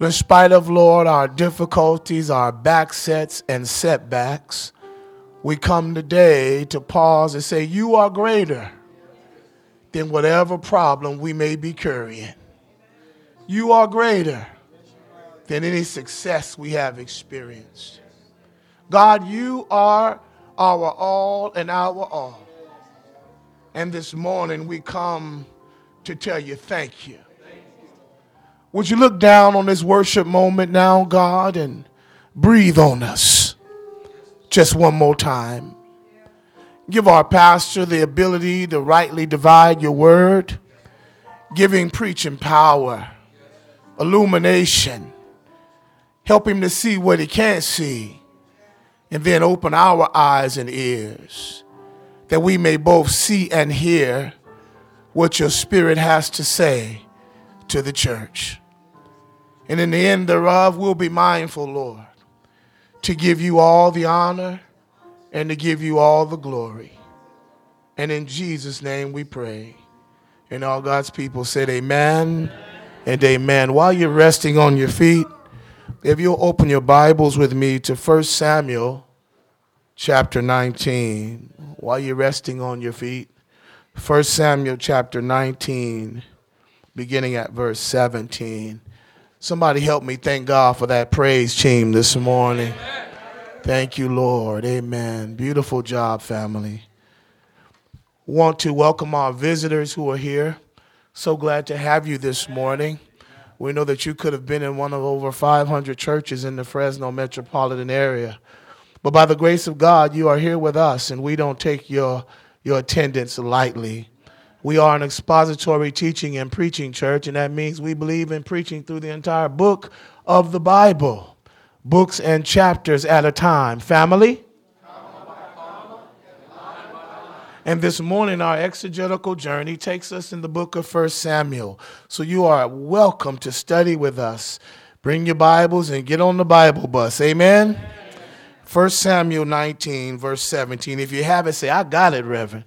In spite of, Lord, our difficulties, our backsets and setbacks, we come today to pause and say, You are greater than whatever problem we may be carrying. You are greater than any success we have experienced. God, you are our all and our all. And this morning we come to tell you thank you. Would you look down on this worship moment now, God, and breathe on us just one more time? Give our pastor the ability to rightly divide your word, giving preaching power, illumination. Help him to see what he can't see, and then open our eyes and ears that we may both see and hear what your spirit has to say to the church. And in the end thereof, we'll be mindful, Lord, to give you all the honor and to give you all the glory. And in Jesus' name we pray. And all God's people said, Amen and amen. While you're resting on your feet, if you'll open your Bibles with me to 1 Samuel chapter 19, while you're resting on your feet, 1 Samuel chapter 19, beginning at verse 17. Somebody help me thank God for that praise team this morning. Thank you, Lord. Amen. Beautiful job, family. Want to welcome our visitors who are here. So glad to have you this morning. We know that you could have been in one of over 500 churches in the Fresno metropolitan area. But by the grace of God, you are here with us, and we don't take your, your attendance lightly. We are an expository teaching and preaching church, and that means we believe in preaching through the entire book of the Bible books and chapters at a time. Family? And this morning, our exegetical journey takes us in the book of 1 Samuel. So you are welcome to study with us. Bring your Bibles and get on the Bible bus. Amen? Amen. 1 Samuel 19, verse 17. If you have it, say, I got it, Reverend.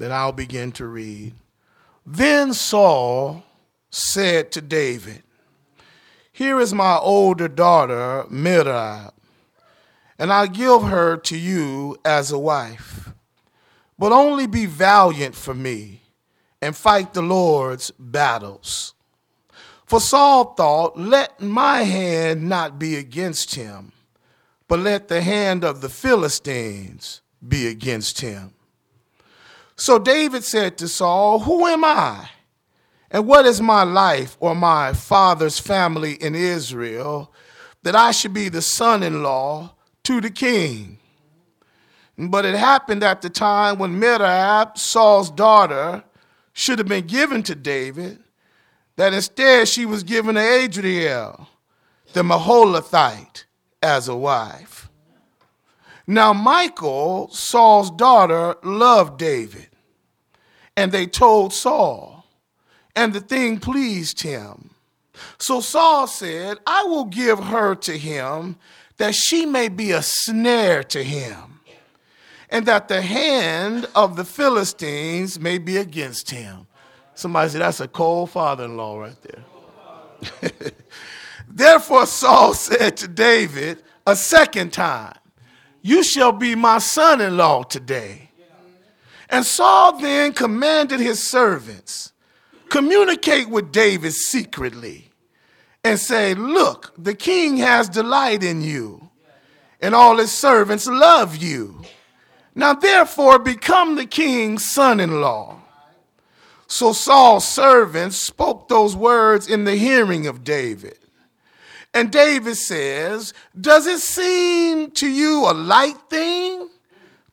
Then I'll begin to read. Then Saul said to David, here is my older daughter, Merab, and I give her to you as a wife. But only be valiant for me and fight the Lord's battles. For Saul thought, Let my hand not be against him, but let the hand of the Philistines be against him. So David said to Saul, Who am I? And what is my life or my father's family in Israel that I should be the son in law to the king? But it happened at the time when Merab, Saul's daughter, should have been given to David, that instead she was given to Adriel, the Meholathite, as a wife. Now, Michal, Saul's daughter, loved David, and they told Saul and the thing pleased him. So Saul said, I will give her to him that she may be a snare to him, and that the hand of the Philistines may be against him. Somebody said, That's a cold father in law right there. Therefore, Saul said to David a second time, You shall be my son in law today. And Saul then commanded his servants communicate with David secretly and say, Look, the king has delight in you, and all his servants love you. Now, therefore, become the king's son in law. So Saul's servants spoke those words in the hearing of David. And David says, Does it seem to you a light thing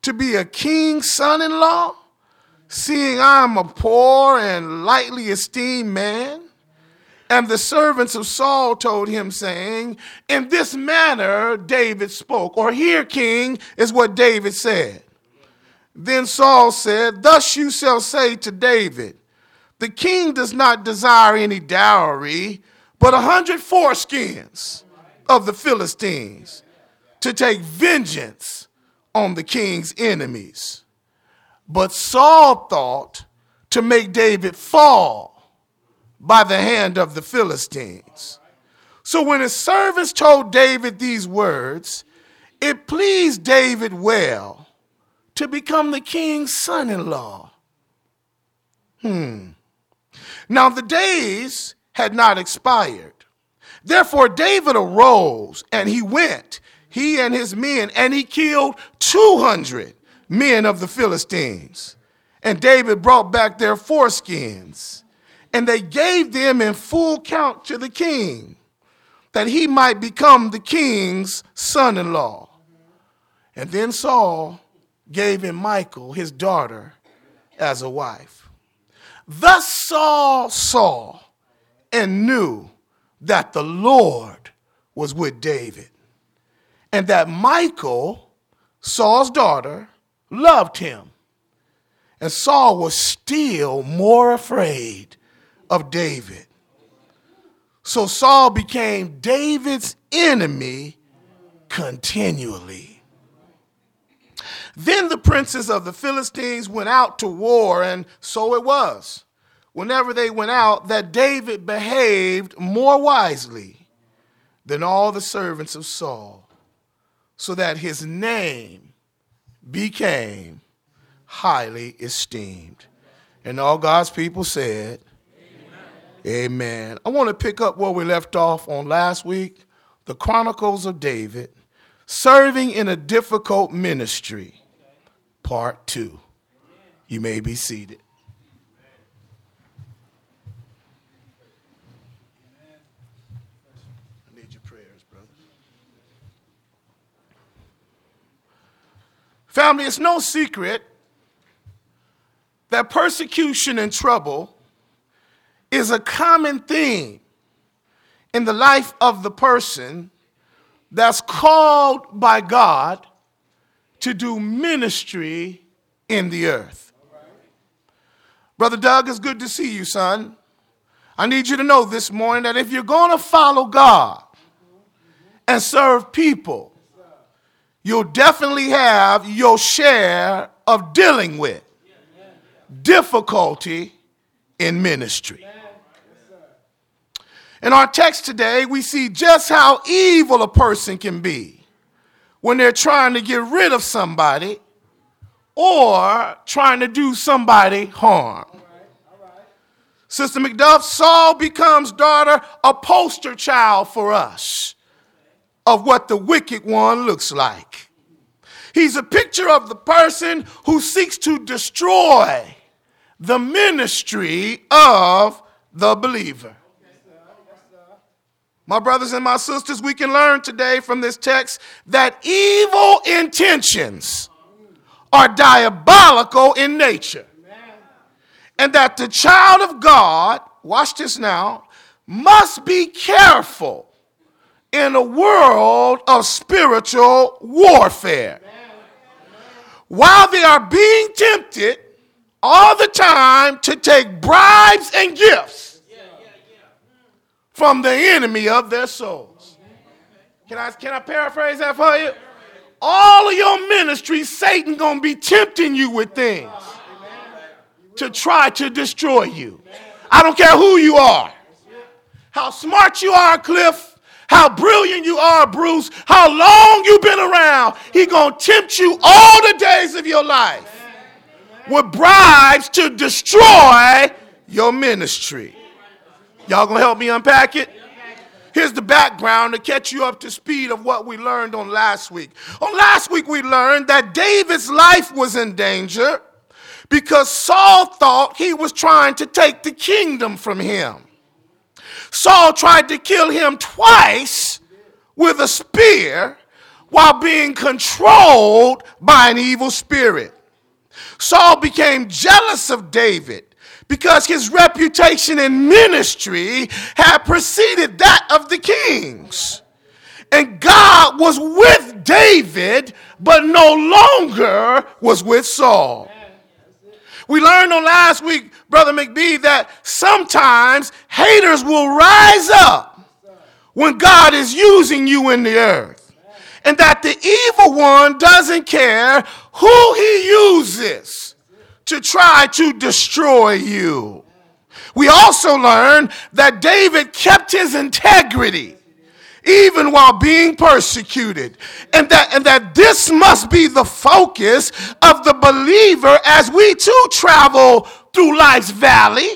to be a king's son in law? Seeing I am a poor and lightly esteemed man? And the servants of Saul told him, saying, In this manner David spoke, or here, king, is what David said. Then Saul said, Thus you shall say to David, The king does not desire any dowry, but a hundred foreskins of the Philistines to take vengeance on the king's enemies. But Saul thought to make David fall by the hand of the Philistines. So when his servants told David these words, it pleased David well to become the king's son in law. Hmm. Now the days had not expired. Therefore, David arose and he went, he and his men, and he killed 200 men of the Philistines. And David brought back their foreskins, and they gave them in full count to the king, that he might become the king's son in law. And then Saul gave him Michal, his daughter, as a wife. Thus Saul saw and knew that the Lord was with David, and that Michal, Saul's daughter, loved him. And Saul was still more afraid of David. So Saul became David's enemy continually. Then the princes of the Philistines went out to war, and so it was, whenever they went out, that David behaved more wisely than all the servants of Saul, so that his name became highly esteemed. And all God's people said, Amen. Amen. I want to pick up where we left off on last week the Chronicles of David, serving in a difficult ministry, part two. You may be seated. I need your prayers, brother. Family, it's no secret that persecution and trouble is a common theme in the life of the person that's called by God to do ministry in the earth. Brother Doug, it's good to see you, son. I need you to know this morning that if you're going to follow God and serve people, you'll definitely have your share of dealing with difficulty in ministry. In our text today, we see just how evil a person can be when they're trying to get rid of somebody or trying to do somebody harm. Sister McDuff, Saul becomes daughter, a poster child for us of what the wicked one looks like. He's a picture of the person who seeks to destroy the ministry of the believer. My brothers and my sisters, we can learn today from this text that evil intentions are diabolical in nature. And that the child of God, watch this now, must be careful in a world of spiritual warfare. While they are being tempted all the time to take bribes and gifts from the enemy of their souls. Can I, can I paraphrase that for you? All of your ministry, Satan gonna be tempting you with things to try to destroy you. I don't care who you are, how smart you are, Cliff, how brilliant you are, Bruce, how long you've been around. He gonna tempt you all the days of your life with bribes to destroy your ministry. Y'all gonna help me unpack it? Here's the background to catch you up to speed of what we learned on last week. On last week, we learned that David's life was in danger because Saul thought he was trying to take the kingdom from him. Saul tried to kill him twice with a spear while being controlled by an evil spirit. Saul became jealous of David because his reputation in ministry had preceded that of the kings. And God was with David, but no longer was with Saul. We learned on last week, Brother McBee, that sometimes haters will rise up when God is using you in the earth. And that the evil one doesn't care who he uses to try to destroy you. We also learned that David kept his integrity even while being persecuted. And that, and that this must be the focus of the believer as we too travel through life's valley,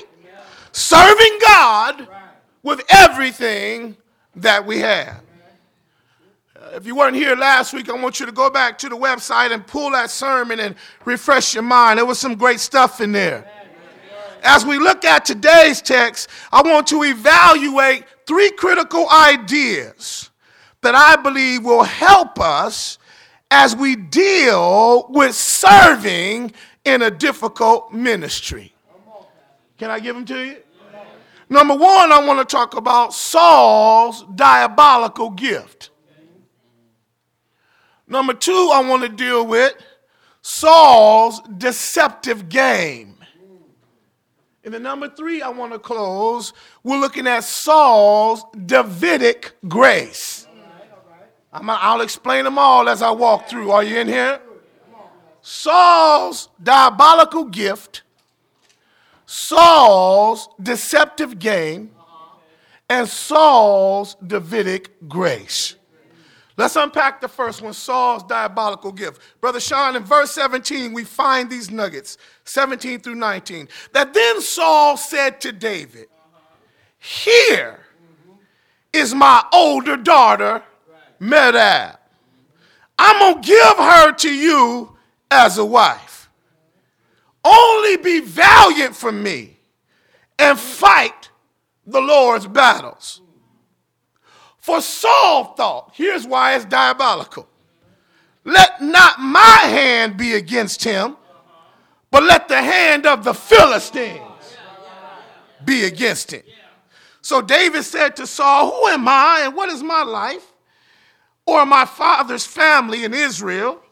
serving God with everything that we have. Uh, if you weren't here last week, I want you to go back to the website and pull that sermon and refresh your mind. There was some great stuff in there. As we look at today's text, I want to evaluate three critical ideas that I believe will help us as we deal with serving in a difficult ministry. Can I give them to you? Number one, I want to talk about Saul's diabolical gift. Number two, I want to deal with Saul's deceptive game. And then number three, I want to close. We're looking at Saul's Davidic grace. i will explain them all as I walk through. Are you in here? Saul's diabolical gift, Saul's deceptive game, and Saul's Davidic grace. Let's unpack the first one Saul's diabolical gift. Brother Sean, in verse 17, we find these nuggets 17 through 19. That then Saul said to David, Here is my older daughter, Medab. I'm going to give her to you as a wife. Only be valiant for me and fight the Lord's battles. For Saul thought, here's why it's diabolical. Let not my hand be against him, but let the hand of the Philistines be against him. So David said to Saul, Who am I and what is my life or my father's family in Israel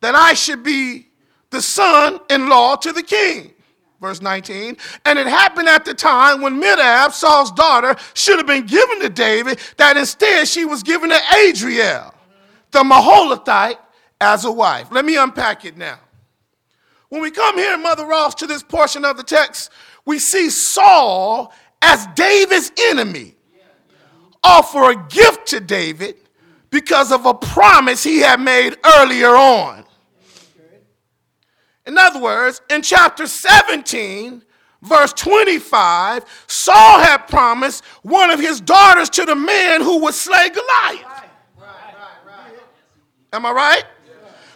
that I should be the son in law to the king? Verse 19. And it happened at the time when Medab, Saul's daughter, should have been given to David, that instead she was given to Adriel, the Meholathite, as a wife. Let me unpack it now. When we come here, Mother Ross, to this portion of the text, we see Saul as David's enemy offer a gift to David because of a promise he had made earlier on. In other words, in chapter 17, verse 25, Saul had promised one of his daughters to the man who would slay Goliath. Am I right?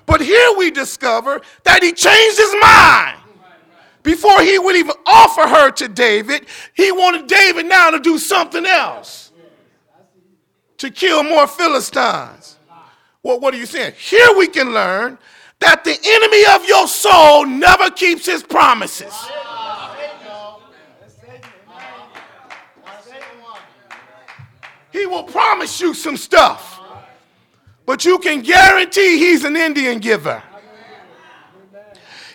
But here we discover that he changed his mind. Before he would even offer her to David, he wanted David now to do something else to kill more Philistines. Well, what are you saying? Here we can learn that the enemy of your soul never keeps his promises. He will promise you some stuff, but you can guarantee he's an Indian giver.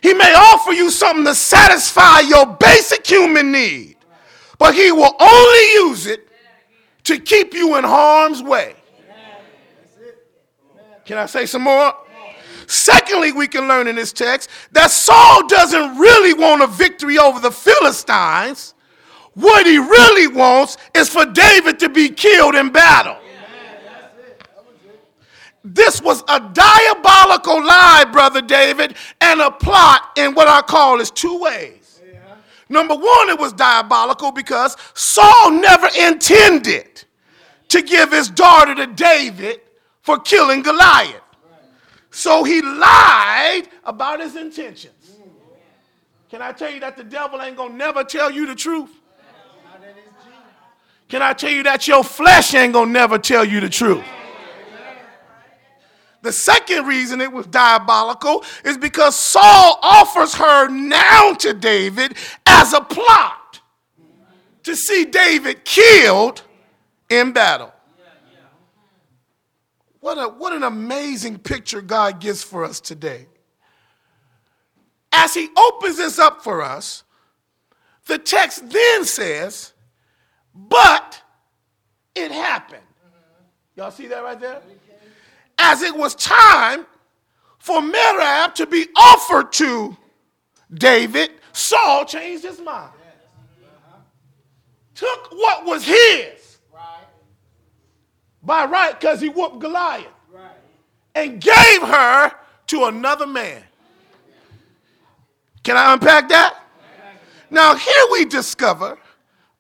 He may offer you something to satisfy your basic human need, but he will only use it to keep you in harm's way. Can I say some more? Secondly, we can learn in this text that Saul doesn't really want a victory over the Philistines. What he really wants is for David to be killed in battle. This was a diabolical lie, Brother David, and a plot in what I call is two ways. Number one, it was diabolical because Saul never intended to give his daughter to David for killing Goliath. So he lied about his intentions. Can I tell you that the devil ain't gonna never tell you the truth? Can I tell you that your flesh ain't gonna never tell you the truth? The second reason it was diabolical is because Saul offers her now to David as a plot to see David killed in battle. What, a, what an amazing picture God gives for us today. As He opens this up for us, the text then says, But it happened. Y'all see that right there? As it was time for Merab to be offered to David, Saul changed his mind. Took what was his by right because he whooped Goliath and gave her to another man. Can I unpack that? Now, here we discover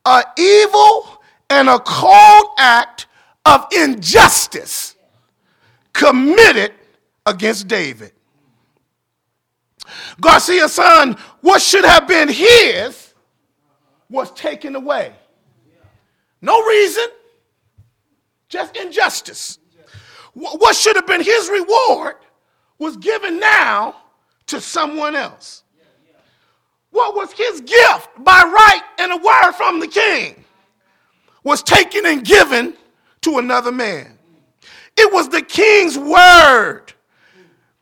an evil and a cold act of injustice committed against David. Garcia's son, what should have been his was taken away. No reason, just injustice. What should have been his reward was given now to someone else. What was his gift by right and a word from the king was taken and given to another man. It was the king's word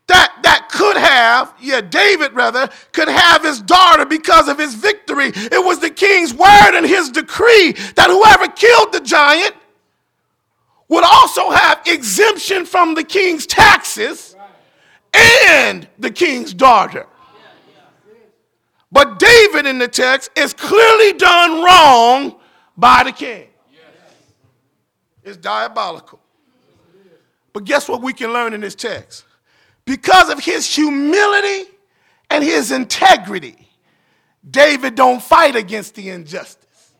that, that could have, yeah, David rather, could have his daughter because of his victory. It was the king's word and his decree that whoever killed the giant would also have exemption from the king's taxes and the king's daughter. But David in the text is clearly done wrong by the king. It's diabolical. But guess what we can learn in this text? Because of his humility and his integrity, David don't fight against the injustice.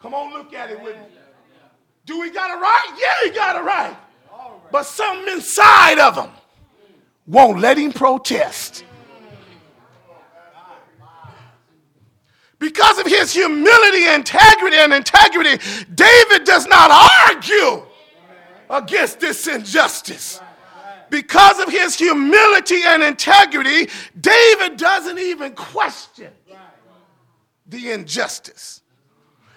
Come on, look at it with me. Do we got it right? Yeah, he got it right. But something inside of him won't let him protest. Because of his humility, integrity, and integrity, David does not argue against this injustice. Because of his humility and integrity, David doesn't even question the injustice.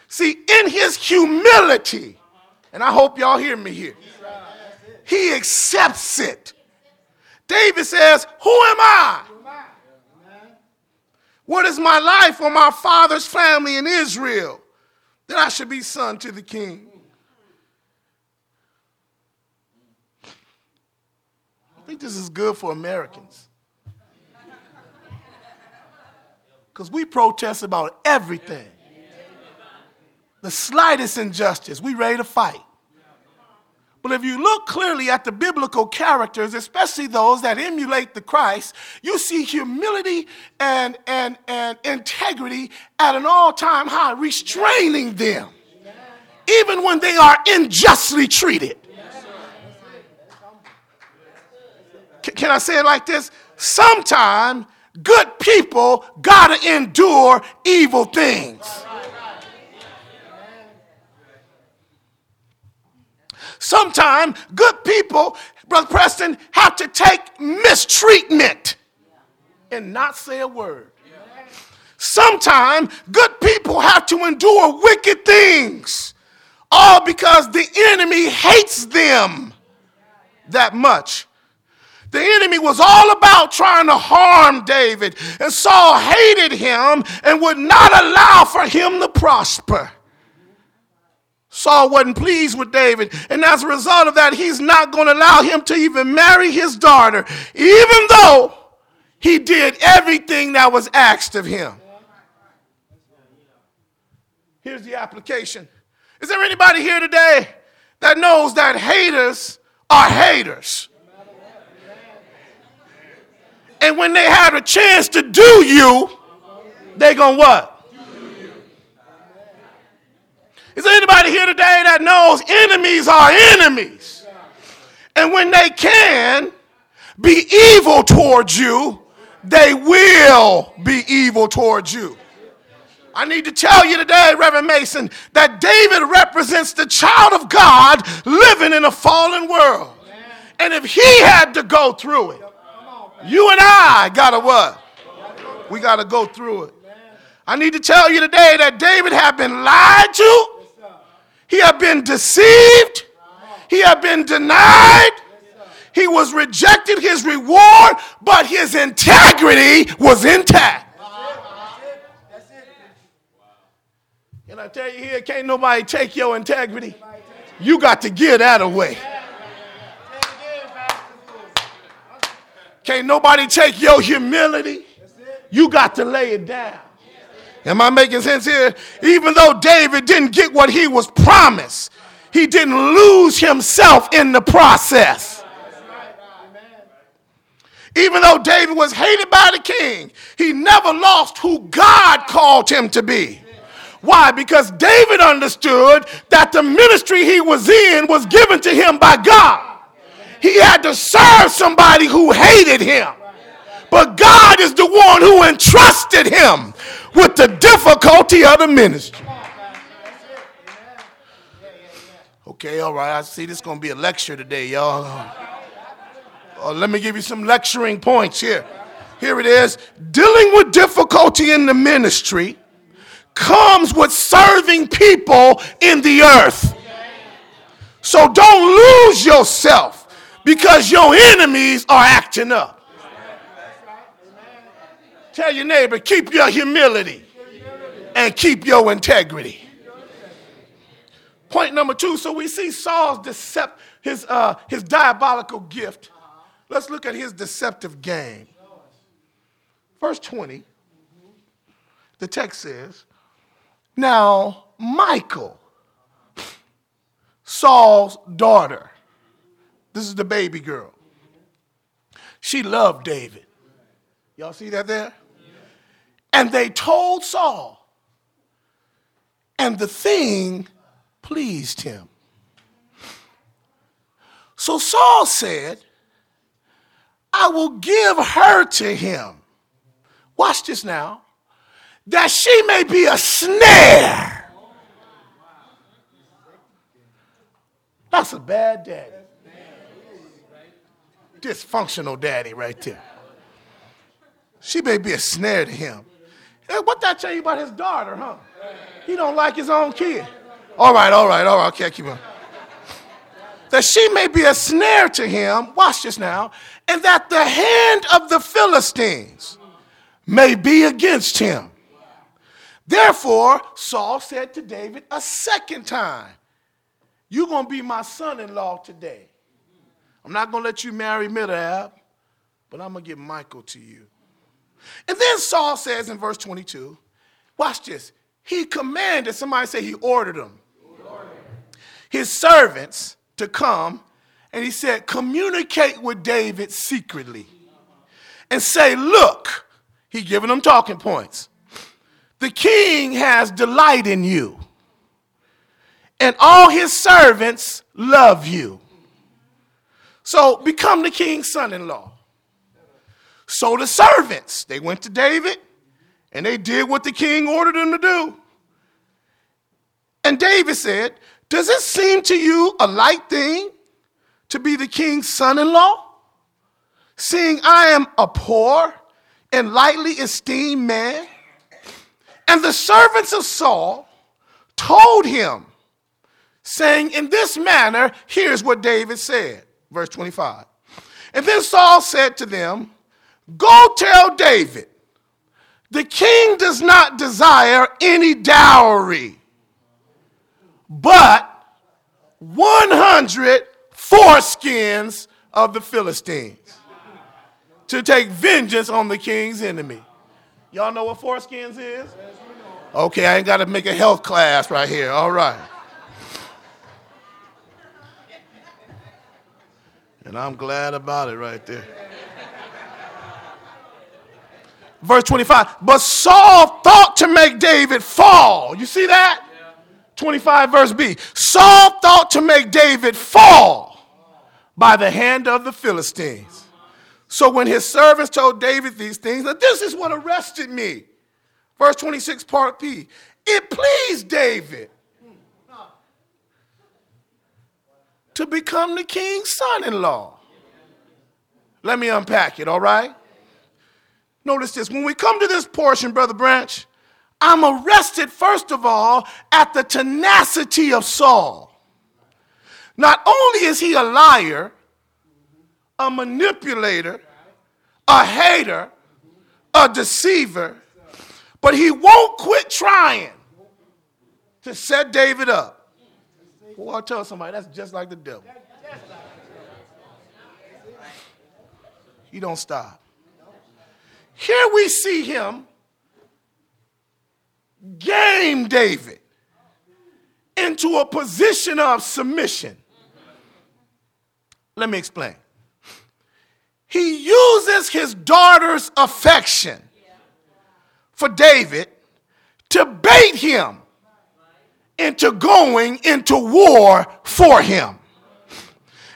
See, in his humility, and I hope y'all hear me here, he accepts it. David says, Who am I? What is my life or my father's family in Israel that I should be son to the king? I think this is good for Americans. Because we protest about everything. The slightest injustice, we ready to fight. But if you look clearly at the biblical characters, especially those that emulate the Christ, you see humility and, and, and integrity at an all time high, restraining them, even when they are unjustly treated. Can I say it like this? Sometimes good people got to endure evil things. Sometimes good people, Brother Preston, have to take mistreatment and not say a word. Sometimes good people have to endure wicked things, all because the enemy hates them that much. The enemy was all about trying to harm David, and Saul hated him and would not allow for him to prosper. Saul wasn't pleased with David, and as a result of that, he's not going to allow him to even marry his daughter, even though he did everything that was asked of him. Here's the application. Is there anybody here today that knows that haters are haters? And when they have a chance to do you, they gonna what? Is there anybody here today that knows enemies are enemies? And when they can be evil towards you, they will be evil towards you. I need to tell you today, Reverend Mason, that David represents the child of God living in a fallen world. And if he had to go through it, you and I gotta what? We gotta go through it. I need to tell you today that David had been lied to. He had been deceived. He had been denied. He was rejected his reward, but his integrity was intact. Can I tell you here, can't nobody take your integrity. You got to give that away. Can't nobody take your humility. You got to lay it down. Am I making sense here? Even though David didn't get what he was promised, He didn't lose himself in the process. Even though David was hated by the king, he never lost who God called him to be. Why? Because David understood that the ministry he was in was given to him by God. He had to serve somebody who hated him. But God is the one who entrusted him with the difficulty of the ministry. Okay, all right. I see this is going to be a lecture today, y'all. Uh, let me give you some lecturing points here. Here it is. Dealing with difficulty in the ministry comes with serving people in the earth. So don't lose yourself because your enemies are acting up. Tell your neighbor, keep your humility and keep your integrity. Point number two. So we see Saul's decept, his, uh, his diabolical gift. Let's look at his deceptive game. Verse 20, the text says, Now Michal, Saul's daughter, this is the baby girl, she loved David. Y'all see that there? And they told Saul, and the thing pleased him. So Saul said, I will give her to him. Watch this now. That she may be a snare. That's a bad daddy. Dysfunctional daddy right there. She may be a snare to him. Hey, what that tell you about his daughter, huh? He don't like his own kid. All right, all right, all right. Okay, keep on. That she may be a snare to him. Watch this now. And that the hand of the Philistines may be against him. Therefore, Saul said to David a second time, You're going to be my son in law today. I'm not going to let you marry Midab, but I'm going to give Michal to you. And then Saul says in verse 22, watch this. He commanded, somebody say he ordered them, his servants to come, and he said, communicate with David secretly and say, look, he giving them talking points. The king has delight in you, and all his servants love you. So become the king's son in law. So the servants, they went to David and they did what the king ordered them to do. And David said, Does it seem to you a light thing to be the king's son in law? Seeing I am a poor and lightly esteemed man? And the servants of Saul told him, saying, In this manner, here's what David said. Verse 25. And then Saul said to them, Go tell David, the king does not desire any dowry, but 100 foreskins of the Philistines to take vengeance on the king's enemy. Y'all know what foreskins is? Okay, I ain't got to make a health class right here. All right. And I'm glad about it right there. Verse 25. But Saul thought to make David fall. You see that? 25 verse B. Saul thought to make David fall by the hand of the Philistines. So when his servants told David these things, that this is what arrested me. Verse 26, part P. It pleased David to become the king's son in law. Let me unpack it, all right? Notice this. When we come to this portion, Brother Branch, I'm arrested, first of all, at the tenacity of Saul. Not only is he a liar, a manipulator, a hater, a deceiver, but he won't quit trying to set David up. Well, I'll tell somebody that's just like the devil. He don't stop. Here we see him game David into a position of submission. Let me explain. He uses his daughter's affection for David to bait him into going into war for him.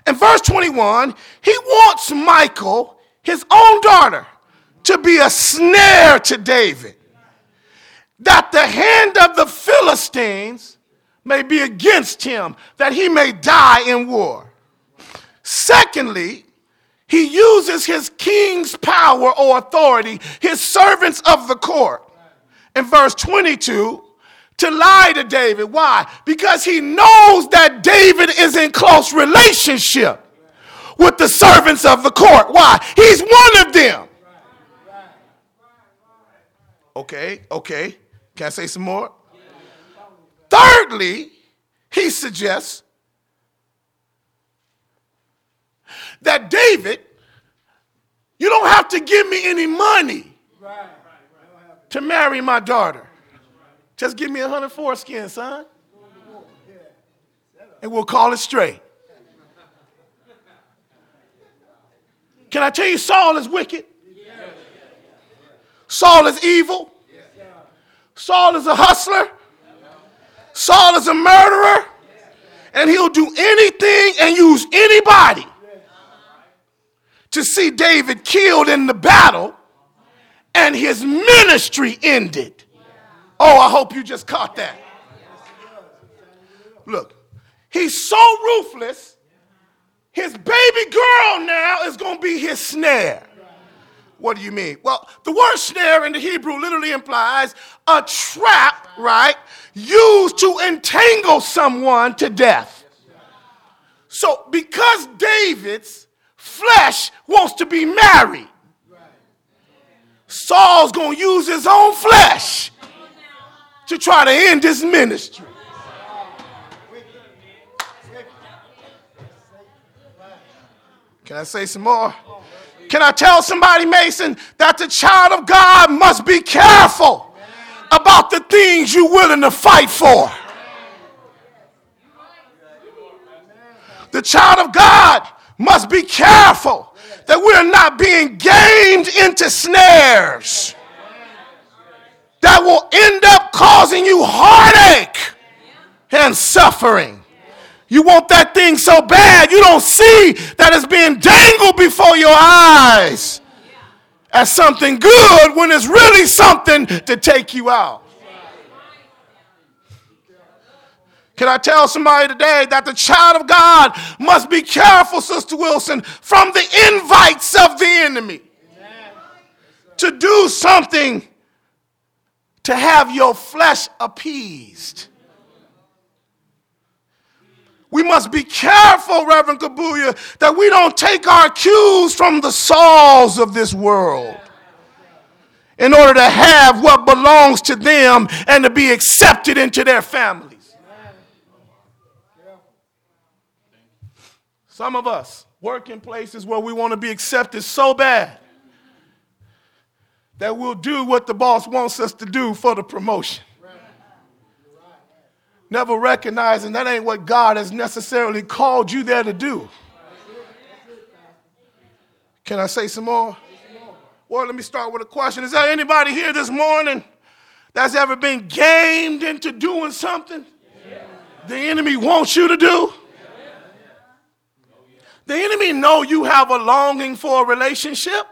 In verse 21, he wants Michal, his own daughter, to be a snare to David, that the hand of the Philistines may be against him, that he may die in war. Secondly, he uses his king's power or authority, his servants of the court. In verse 22, to lie to David. Why? Because he knows that David is in close relationship with the servants of the court. Why? He's one of them. Okay, okay. Can I say some more? Thirdly, he suggests that David, you don't have to give me any money to marry my daughter. Just give me a hundred foreskin, son. And we'll call it straight. Can I tell you, Saul is wicked? Saul is evil. Saul is a hustler. Saul is a murderer. And he'll do anything and use anybody to see David killed in the battle and his ministry ended. Oh, I hope you just caught that. Look, he's so ruthless, his baby girl now is going to be his snare. What do you mean? Well, the word snare in the Hebrew literally implies a trap, right? Used to entangle someone to death. So, because David's flesh wants to be married, Saul's going to use his own flesh to try to end his ministry. Can I say some more? Can I tell somebody, Mason, that the child of God must be careful about the things you're willing to fight for? The child of God must be careful that we're not being gamed into snares that will end up causing you heartache and suffering. You want that thing so bad, you don't see that it's being dangled before your eyes as something good when it's really something to take you out. Can I tell somebody today that the child of God must be careful, Sister Wilson, from the invites of the enemy to do something to have your flesh appeased. We must be careful, Reverend Kabuya, that we don't take our cues from the Sauls of this world in order to have what belongs to them and to be accepted into their families. Some of us work in places where we want to be accepted so bad that we'll do what the boss wants us to do for the promotion. Never recognizing that ain't what God has necessarily called you there to do. Can I say some more? Well, let me start with a question. Is there anybody here this morning that's ever been gamed into doing something the enemy wants you to do? The enemy know you have a longing for a relationship.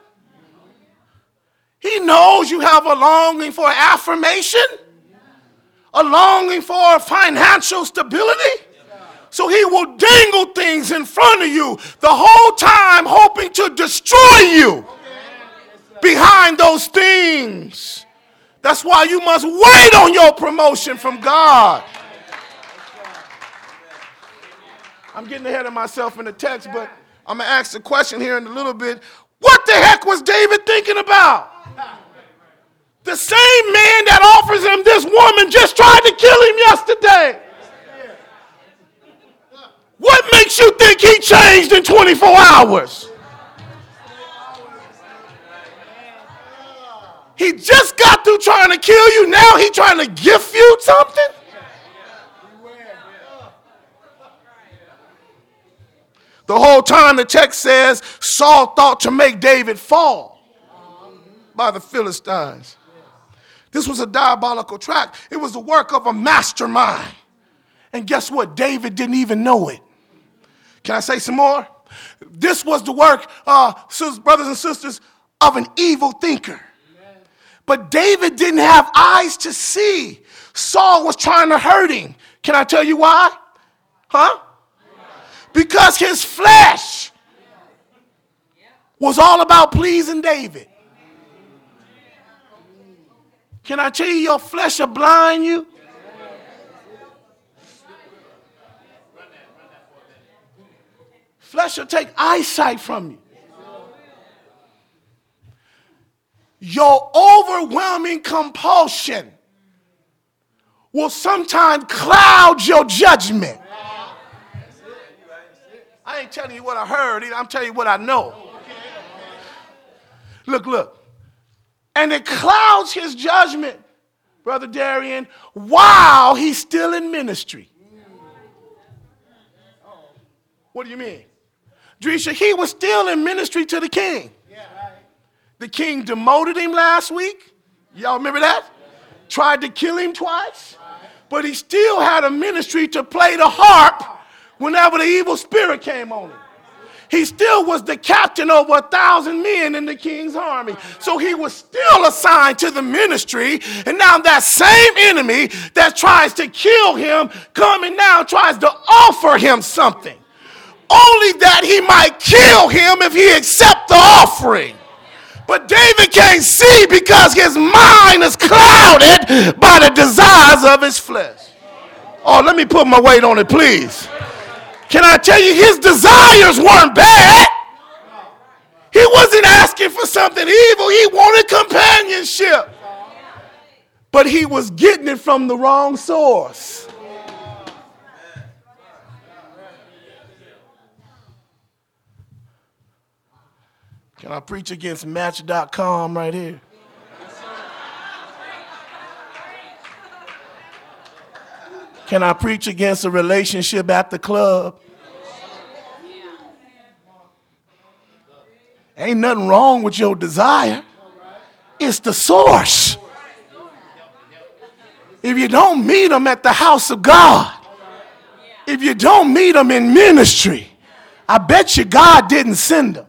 He knows you have a longing for affirmation, a longing for financial stability. So he will dangle things in front of you the whole time, hoping to destroy you behind those things. That's why you must wait on your promotion from God. I'm getting ahead of myself in the text, but I'm going to ask the question here in a little bit. What the heck was David thinking about? The same man that offers him this woman just tried to kill him yesterday. What makes you think he changed in 24 hours? He just got through trying to kill you. Now he's trying to gift you something? The whole time the text says Saul thought to make David fall by the Philistines. This was a diabolical track. It was the work of a mastermind. And guess what? David didn't even know it. Can I say some more? This was the work, uh, brothers and sisters, of an evil thinker. But David didn't have eyes to see. Saul was trying to hurt him. Can I tell you why? Huh? Because his flesh was all about pleasing David. Can I tell you, your flesh will blind you? Flesh will take eyesight from you. Your overwhelming compulsion will sometimes cloud your judgment. I ain't telling you what I heard, I'm telling you what I know. Look, look. And it clouds his judgment, Brother Darian, while he's still in ministry. What do you mean? Drisha, he was still in ministry to the king. The king demoted him last week. Y'all remember that? Tried to kill him twice. But he still had a ministry to play the harp whenever the evil spirit came on him. He still was the captain over a thousand men in the king's army. So he was still assigned to the ministry. And now that same enemy that tries to kill him coming now tries to offer him something. Only that he might kill him if he accept the offering. But David can't see because his mind is clouded by the desires of his flesh. Oh, let me put my weight on it, please. Can I tell you, his desires weren't bad. He wasn't asking for something evil, he wanted companionship. But he was getting it from the wrong source. Can I preach against Match.com right here? Can I preach against a relationship at the club? Ain't nothing wrong with your desire. It's the source. If you don't meet them at the house of God, if you don't meet them in ministry, I bet you God didn't send them.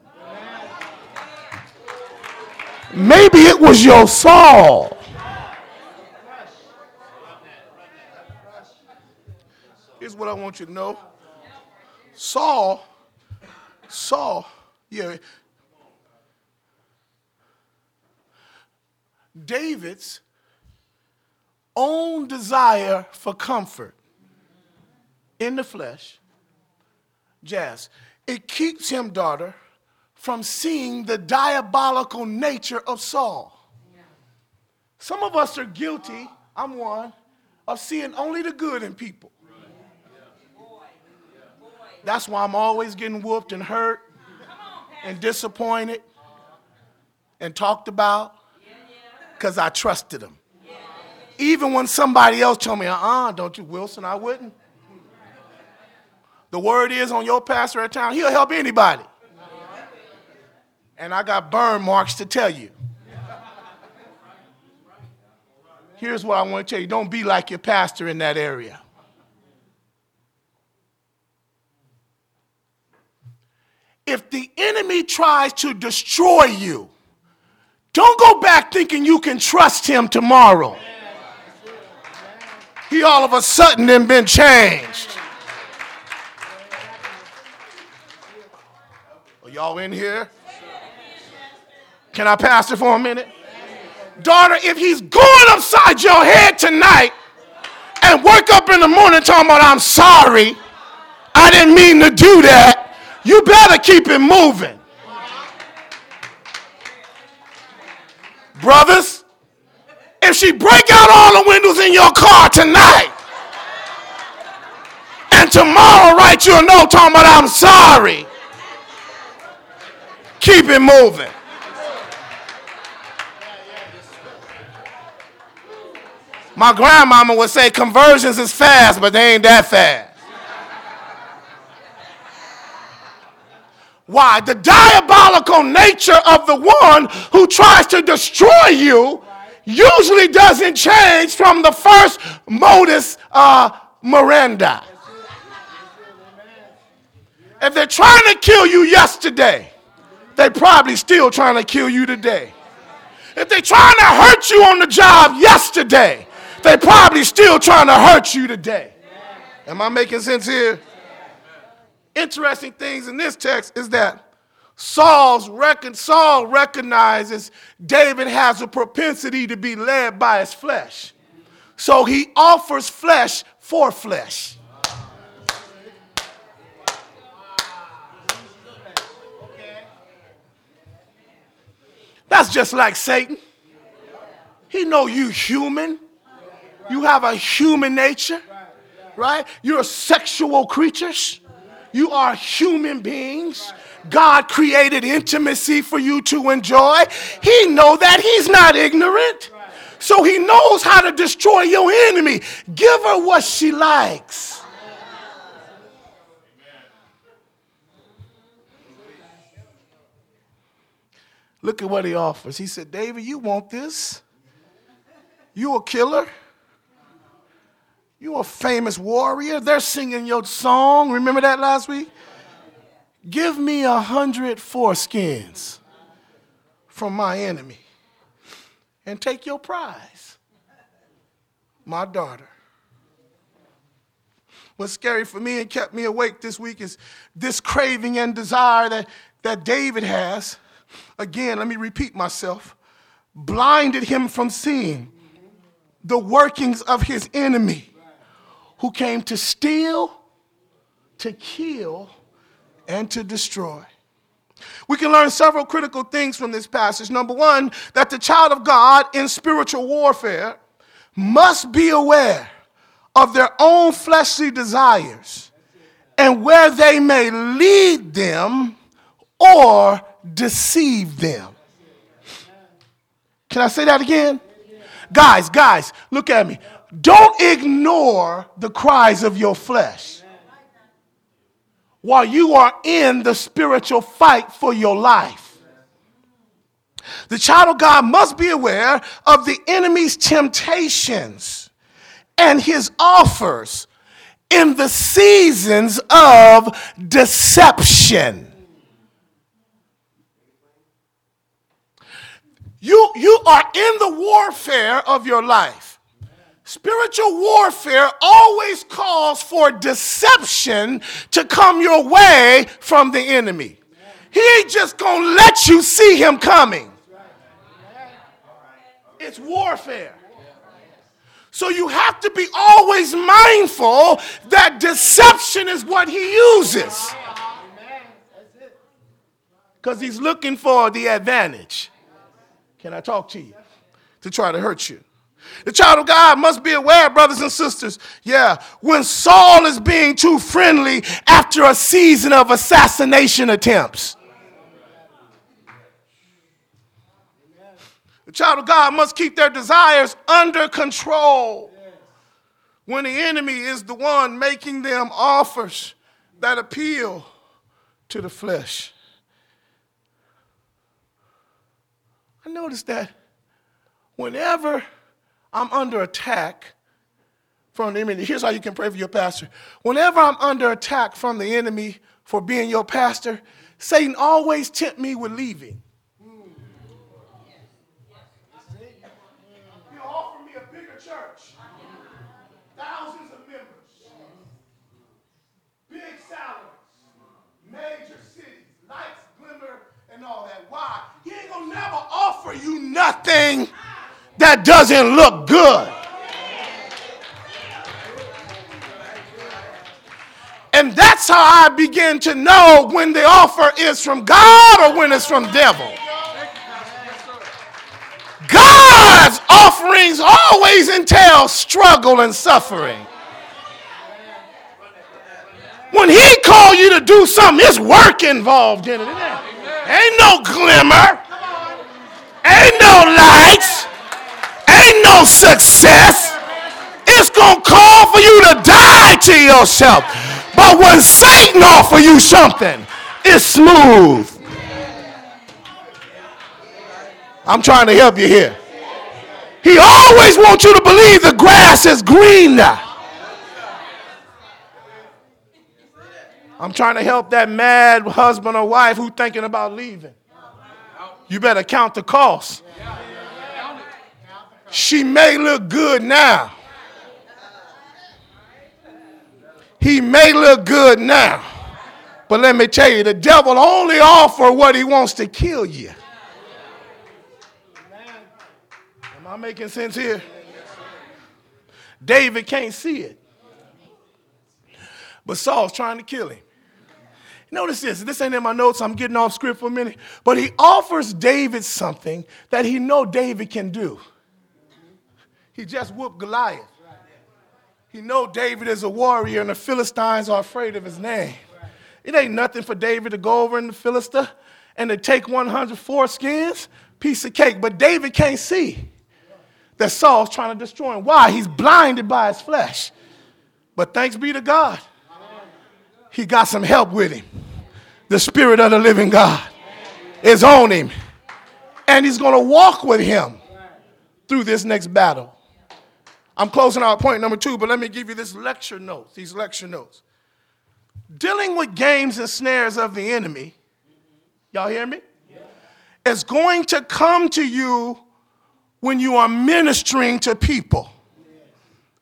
Maybe it was your Saul. Here's what I want you to know Saul, Saul, yeah. David's own desire for comfort in the flesh, Jazz, it keeps him, daughter, from seeing the diabolical nature of Saul. Some of us are guilty, I'm one, of seeing only the good in people. That's why I'm always getting whooped and hurt and disappointed and talked about because I trusted them. Even when somebody else told me, uh uh-uh, uh, don't you, Wilson, I wouldn't. The word is on your pastor at town, he'll help anybody. And I got burn marks to tell you. Here's what I want to tell you don't be like your pastor in that area. If the enemy tries to destroy you, don't go back thinking you can trust him tomorrow. He all of a sudden then been changed. Are y'all in here? Can I pass it for a minute? Daughter, if he's going upside your head tonight and wake up in the morning talking about, I'm sorry, I didn't mean to do that you better keep it moving. Brothers, if she break out all the windows in your car tonight, and tomorrow write you a note talking about I'm sorry, keep it moving. My grandmama would say conversions is fast, but they ain't that fast. Why? The diabolical nature of the one who tries to destroy you usually doesn't change from the first modus uh, Miranda. If they're trying to kill you yesterday, they're probably still trying to kill you today. If they're trying to hurt you on the job yesterday, they're probably still trying to hurt you today. Am I making sense here? Interesting things in this text is that Saul's reckon, Saul recognizes David has a propensity to be led by his flesh. So he offers flesh for flesh. That's just like Satan. He know you human. You have a human nature, right? You're sexual creatures. You are human beings. God created intimacy for you to enjoy. He know that he's not ignorant. So he knows how to destroy your enemy. Give her what she likes. Look at what he offers. He said, David, you want this? You a killer? You a famous warrior? They're singing your song. Remember that last week? Give me a hundred foreskins from my enemy and take your prize, my daughter. What's scary for me and kept me awake this week is this craving and desire that, that David has again, let me repeat myself, blinded him from seeing the workings of his enemy who came to steal, to kill, and to destroy. We can learn several critical things from this passage. Number one, that the child of God in spiritual warfare must be aware of their own fleshly desires and where they may lead them or deceive them. Can I say that again? Guys, guys, look at me. Don't ignore the cries of your flesh while you are in the spiritual fight for your life. The child of God must be aware of the enemy's temptations and his offers in the seasons of deception. You, you are in the warfare of your life. Spiritual warfare always calls for deception to come your way from the enemy. He ain't just gonna let you see him coming. It's warfare. So you have to be always mindful that deception is what he uses. Because he's looking for the advantage. Can I talk to you? To try to hurt you. The child of God must be aware, brothers and sisters. Yeah, when Saul is being too friendly after a season of assassination attempts. The child of God must keep their desires under control when the enemy is the one making them offers that appeal to the flesh. I noticed that whenever I'm under attack from the enemy, here's how you can pray for your pastor. Whenever I'm under attack from the enemy for being your pastor, Satan always tempt me with leaving. He'll offer me a bigger church, thousands of members, big salaries, major cities, lights, glimmer, and all that. Why? He ain't gonna never offer you nothing that doesn't look good. And that's how I begin to know when the offer is from God or when it's from devil. God's offerings always entail struggle and suffering. When he call you to do something, it's work involved in it. Ain't no glimmer. Ain't no lights. Success. It's going to call for you to die to yourself. But when Satan offer you something, it's smooth. I'm trying to help you here. He always wants you to believe the grass is greener. I'm trying to help that mad husband or wife who thinking about leaving. You better count the cost. She may look good now. He may look good now. But let me tell you, the devil only offer what he wants to kill you. Am I making sense here? David can't see it. But Saul's trying to kill him. Notice this. This ain't in my notes. I'm getting off script for a minute. But he offers David something that he know David can do. He just whooped Goliath. He know David is a warrior and the Philistines are afraid of his name. It ain't nothing for David to go over in the Philistine and to take 100 foreskins, piece of cake. But David can't see that Saul's trying to destroy him. Why? He's blinded by his flesh. But thanks be to God he got some help with him. The Spirit of the living God is on him. And he's going to walk with him through this next battle. I'm closing out point number two, but let me give you this lecture notes, these lecture notes. Dealing with games and snares of the enemy, y'all hear me? Is going to come to you when you are ministering to people.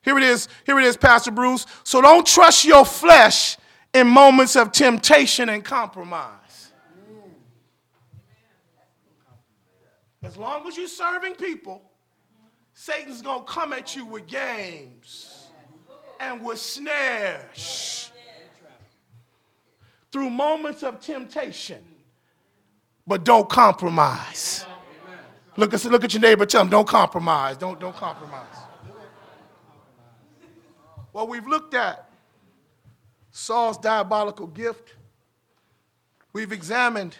Here it is, here it is, Pastor Bruce. So don't trust your flesh in moments of temptation and compromise. As long as you're serving people, Satan's going to come at you with games and with snares through moments of temptation. But don't compromise. Look at, look at your neighbor, tell him, don't compromise. Don't, don't compromise. Well, we've looked at Saul's diabolical gift. We've examined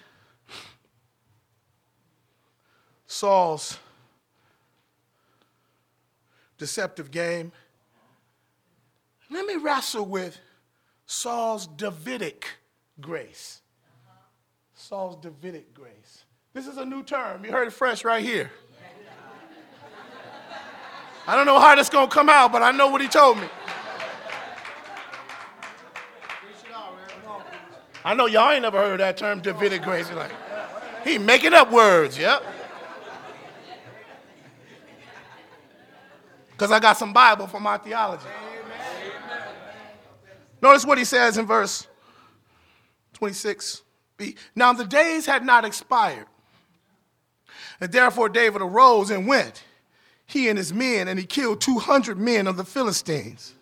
Saul's deceptive game. Let me wrestle with Saul's Davidic grace. Saul's Davidic grace. This is a new term. You heard it fresh right here. I don't know how this going to come out, but I know what he told me. I know y'all ain't never heard that term, Davidic grace. You're like, he making up words, yep. Because I got some Bible for my theology. Amen. Notice what he says in verse 26b. Now the days had not expired. And therefore David arose and went, he and his men, and he killed 200 men of the Philistines.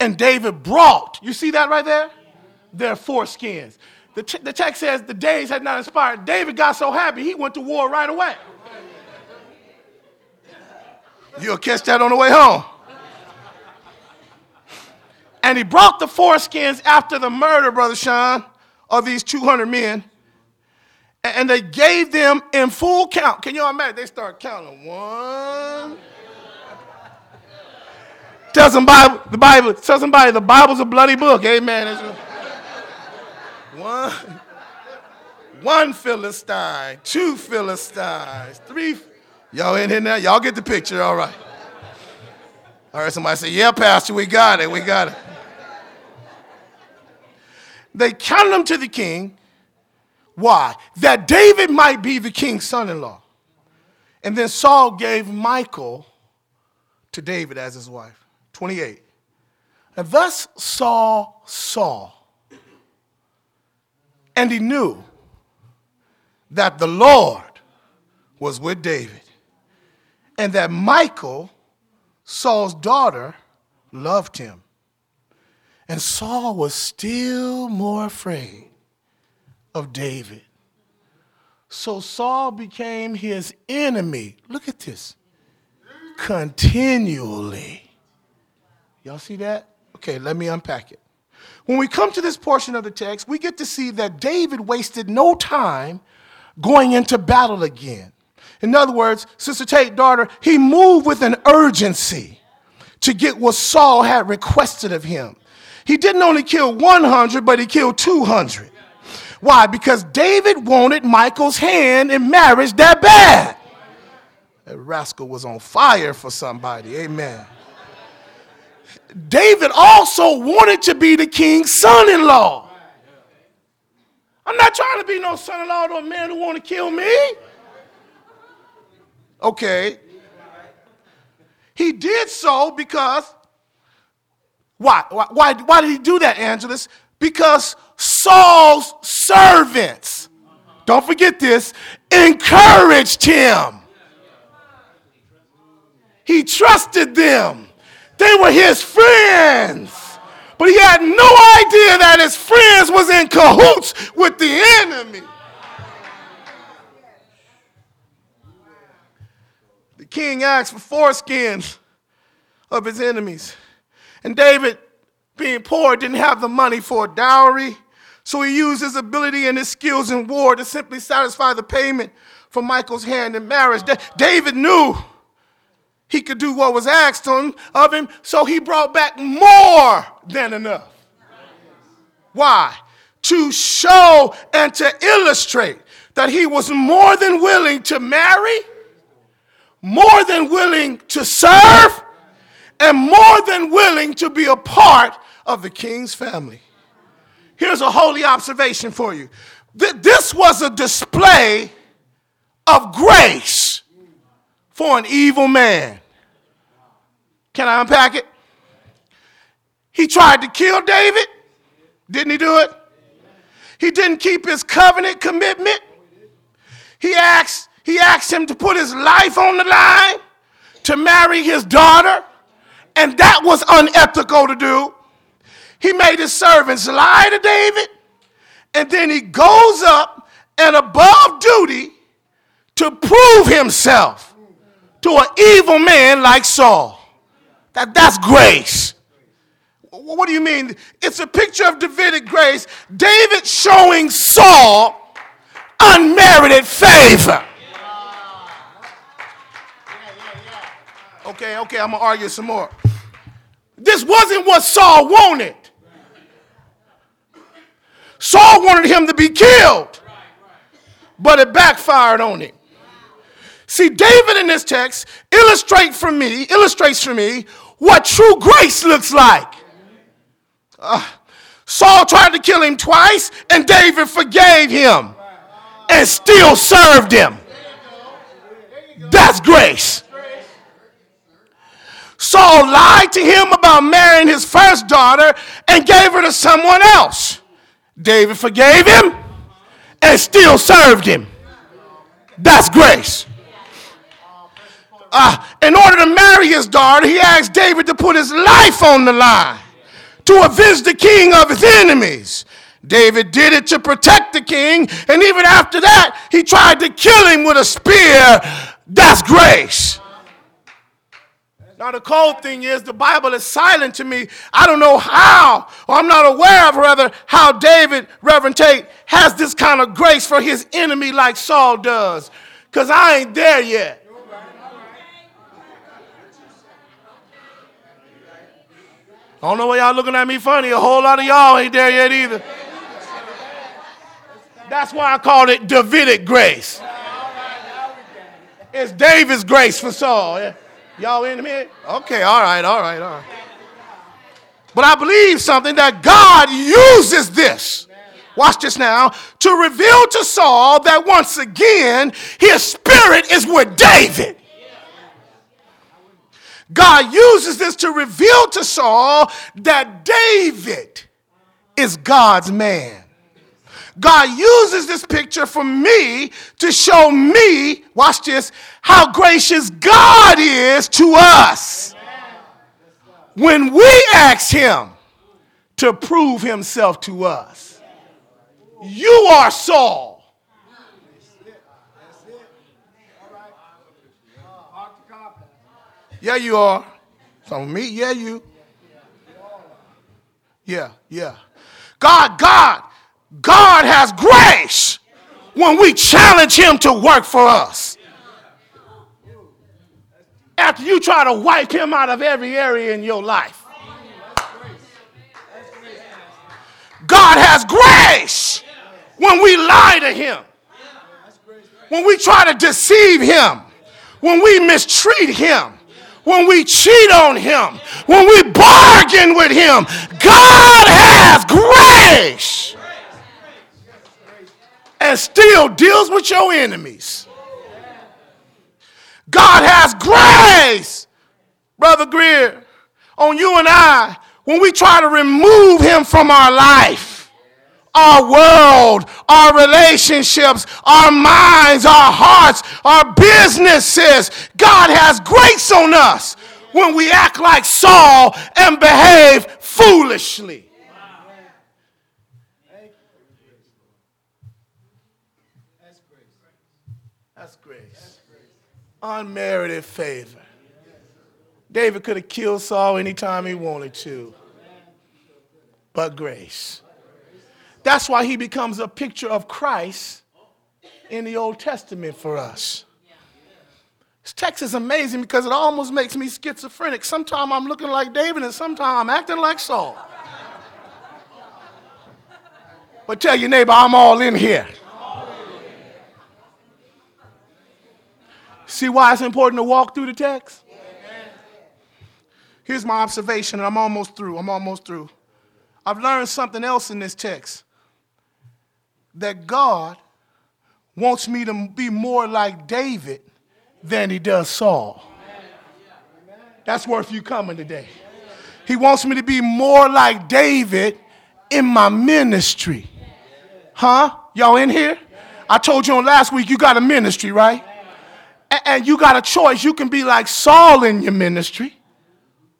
And David brought, you see that right there? their foreskins. The, t- the text says the days had not expired. David got so happy, he went to war right away. You'll catch that on the way home. And he brought the foreskins after the murder, Brother Sean, of these 200 men. And they gave them in full count. Can you imagine? They start counting. One. Tell somebody, the Bible, tell somebody the Bible's a bloody book. Amen. One, one Philistine, two Philistines, three. Y'all in here now? Y'all get the picture, all right. All right, somebody say, Yeah, Pastor, we got it, we got it. They counted him to the king. Why? That David might be the king's son in law. And then Saul gave Michal to David as his wife. 28. And thus Saul saw and he knew that the Lord was with David and that Michal, Saul's daughter, loved him. And Saul was still more afraid of David. So Saul became his enemy. Look at this. Continually. Y'all see that? Okay, let me unpack it. When we come to this portion of the text, we get to see that David wasted no time going into battle again. In other words, Sister Tate, daughter, he moved with an urgency to get what Saul had requested of him. He didn't only kill 100, but he killed 200. Why? Because David wanted Michal's hand in marriage that bad. That rascal was on fire for somebody. Amen. David also wanted to be the king's son in law. I'm not trying to be no son in law to a man who want to kill me. Okay. He did so because, why? Why, why did he do that, Angelus? Because Saul's servants, don't forget this, encouraged him. He trusted them. They were his friends. But he had no idea that his friends was in cahoots with the enemy. King asked for foreskins of his enemies. And David, being poor, didn't have the money for a dowry. So he used his ability and his skills in war to simply satisfy the payment for Michal's hand in marriage. David knew he could do what was asked of him, so he brought back more than enough. Why? To show and to illustrate that he was more than willing to marry, more than willing to serve, and more than willing to be a part of the king's family. Here's a holy observation for you. This was a display of grace for an evil man. Can I unpack it? He tried to kill David. Didn't he do it? He didn't keep his covenant commitment. He asked, he asked him to put his life on the line to marry his daughter, and that was unethical to do. He made his servants lie to David, and then he goes up and above duty to prove himself to an evil man like Saul. That, that's grace. What do you mean? It's a picture of Davidic grace. David showing Saul unmerited favor. Okay, okay, I'm gonna argue some more. This wasn't what Saul wanted. Saul wanted him to be killed, but it backfired on him. See, David in this text illustrate for me, illustrates for me what true grace looks like. Uh, Saul tried to kill him twice, and David forgave him and still served him. That's grace. Saul lied to him about marrying his first daughter and gave her to someone else. David forgave him and still served him. That's grace uh, in order to marry his daughter, he asked David to put his life on the line to avenge the king of his enemies. David did it to protect the king, and even after that, he tried to kill him with a spear. That's grace. Now, the cold thing is, the Bible is silent to me. I don't know how, or I'm not aware of, rather, how David, Reverend Tate, has this kind of grace for his enemy like Saul does. Because I ain't there yet. I don't know why y'all looking at me funny. A whole lot of y'all ain't there yet either. That's why I called it Davidic grace. It's David's grace for Saul. Y'all in here? Okay, all right, all right, all right. But I believe something that God uses this. Watch this now to reveal to Saul that once again his spirit is with David. God uses this to reveal to Saul that David is God's man. God uses this picture for me to show me, watch this, how gracious God is to us. When we ask Him to prove Himself to us, you are Saul. Yeah, you are. Some of me, yeah, you. Yeah, yeah. God, God, God has grace when we challenge Him to work for us. After you try to wipe Him out of every area in your life. God has grace when we lie to him, when we try to deceive him, when we mistreat him, when we cheat on him, when we bargain with him. God has grace and still deals with your enemies. God has grace, Brother Greer, on you and I when we try to remove him from our life, our world, our relationships, our minds, our hearts, our businesses. God has grace on us when we act like Saul and behave foolishly. That's grace. Unmerited favor. David could have killed Saul anytime he wanted to, but grace. That's why he becomes a picture of Christ in the Old Testament for us. This text is amazing because it almost makes me schizophrenic. Sometimes I'm looking like David and sometimes I'm acting like Saul. But tell your neighbor, I'm all in here. See why it's important to walk through the text? Here's my observation, and I'm almost through. I'm almost through. I've learned something else in this text that God wants me to be more like David than he does Saul. That's worth you coming today. He wants me to be more like David in my ministry. Huh? Y'all in here? I told you on last week you got a ministry, right? And you got a choice. You can be like Saul in your ministry,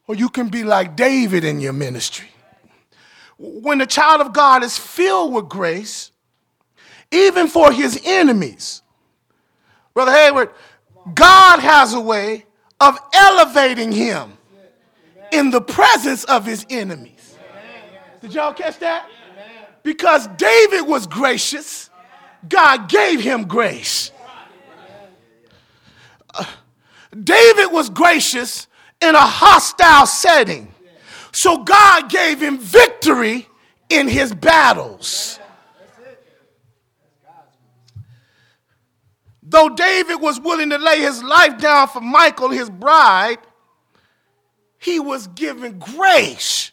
or you can be like David in your ministry. When the child of God is filled with grace, even for his enemies, Brother Hayward, God has a way of elevating him in the presence of his enemies. Did y'all catch that? Because David was gracious, God gave him grace. David was gracious in a hostile setting. So God gave him victory in his battles. Though David was willing to lay his life down for Michal, his bride, he was given grace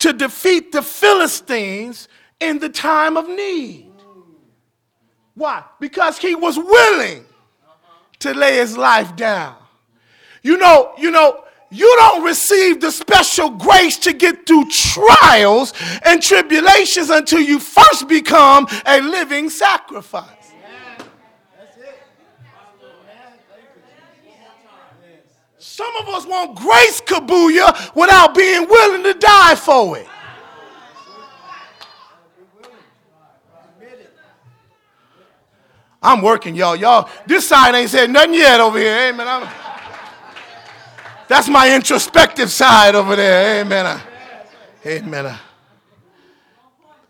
to defeat the Philistines in the time of need. Why? Because he was willing to lay his life down. You know, you know, you don't receive the special grace to get through trials and tribulations until you first become a living sacrifice. Some of us want grace kabuya without being willing to die for it. I'm working, y'all. Y'all, this side ain't said nothing yet over here. Amen. I'm, that's my introspective side over there. Amen. Amen.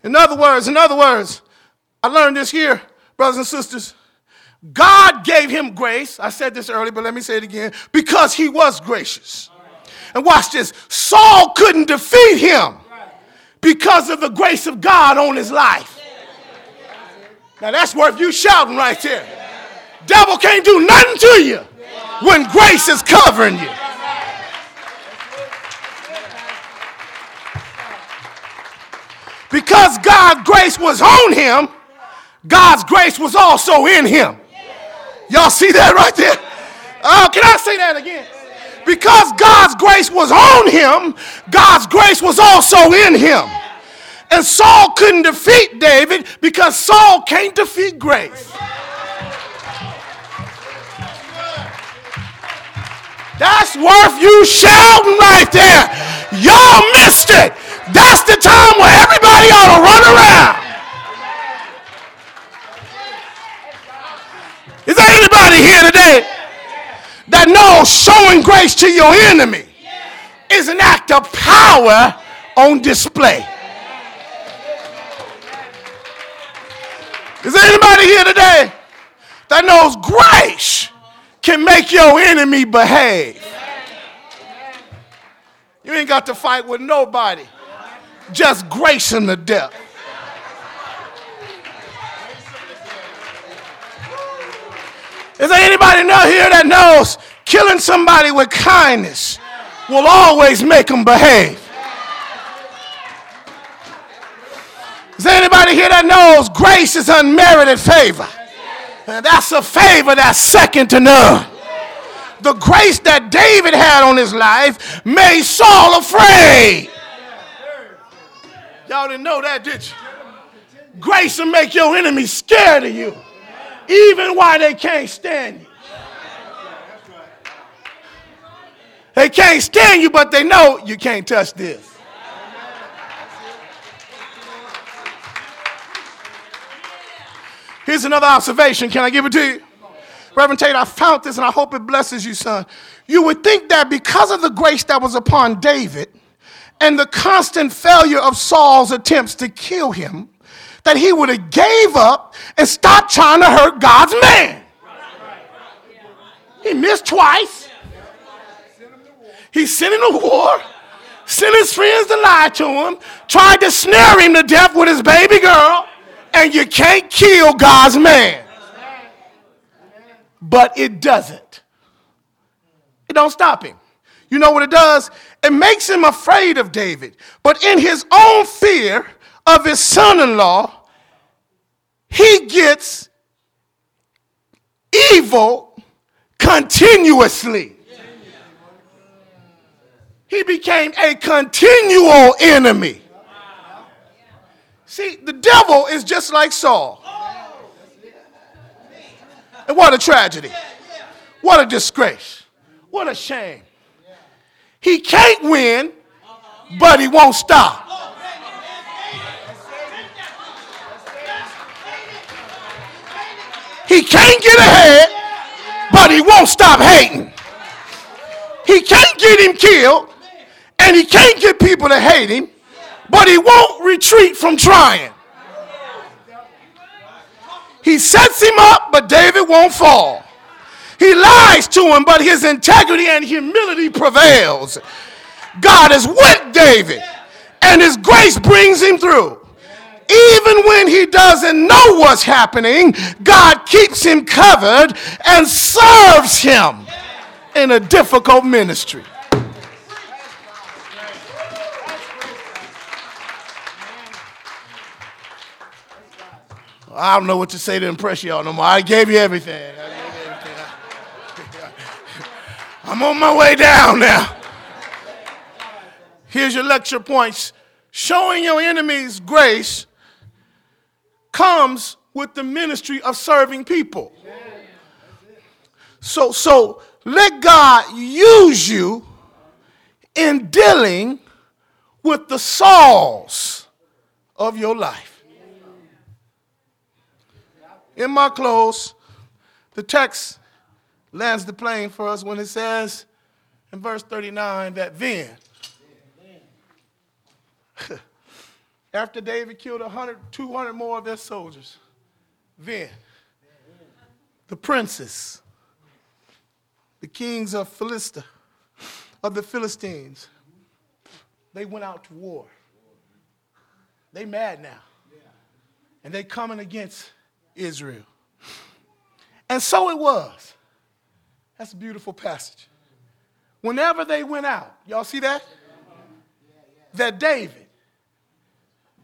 In other words, in other words, I learned this here, brothers and sisters. God gave him grace. I said this earlier, but let me say it again because he was gracious. And watch this Saul couldn't defeat him because of the grace of God on his life. Now that's worth you shouting right there. Devil can't do nothing to you when grace is covering you. Because God's grace was on him, God's grace was also in him. Y'all see that right there? Oh, can I say that again? Because God's grace was on him, God's grace was also in him. And Saul couldn't defeat David because Saul can't defeat grace. That's worth you shouting right there. Y'all missed it. That's the time where everybody ought to run around. Is there anybody here today that knows showing grace to your enemy is an act of power on display? Is there anybody here today that knows grace can make your enemy behave? You ain't got to fight with nobody, just grace in the depth. Is there anybody now here that knows killing somebody with kindness will always make them behave? Is there anybody here that knows grace is unmerited favor? And that's a favor that's second to none. The grace that David had on his life made Saul afraid. Y'all didn't know that, did you? Grace will make your enemies scared of you, even while they can't stand you. They can't stand you, but they know you can't touch this. Here's another observation. Can I give it to you? Reverend Tate, I found this and I hope it blesses you, son. You would think that because of the grace that was upon David and the constant failure of Saul's attempts to kill him, that he would have gave up and stopped trying to hurt God's man. He missed twice. He sent him to war, sent his friends to lie to him, tried to snare him to death with his baby girl and you can't kill God's man. But it doesn't. It don't stop him. You know what it does? It makes him afraid of David. But in his own fear of his son in law, he gets evil continuously. He became a continual enemy. See, the devil is just like Saul. And what a tragedy. What a disgrace. What a shame. He can't win, but he won't stop. He can't get ahead, but he won't stop hating. He can't get him killed, and he can't get people to hate him, but he won't retreat from trying. He sets him up, but David won't fall. He lies to him, but his integrity and humility prevails. God is with David, and his grace brings him through. Even when he doesn't know what's happening, God keeps him covered and serves him in a difficult ministry. I don't know what to say to impress y'all no more. I gave you everything. I'm on my way down now. Here's your lecture points. Showing your enemies grace comes with the ministry of serving people. So, so let God use you in dealing with the Sauls of your life. In my close, the text lands the plane for us when it says in verse 39 that then, after David killed 100, 200 more of their soldiers, then the princes, the kings of Philistia, of the Philistines, they went out to war. They mad now. And they coming against Israel. And so it was. That's a beautiful passage. Whenever they went out, y'all see that? That David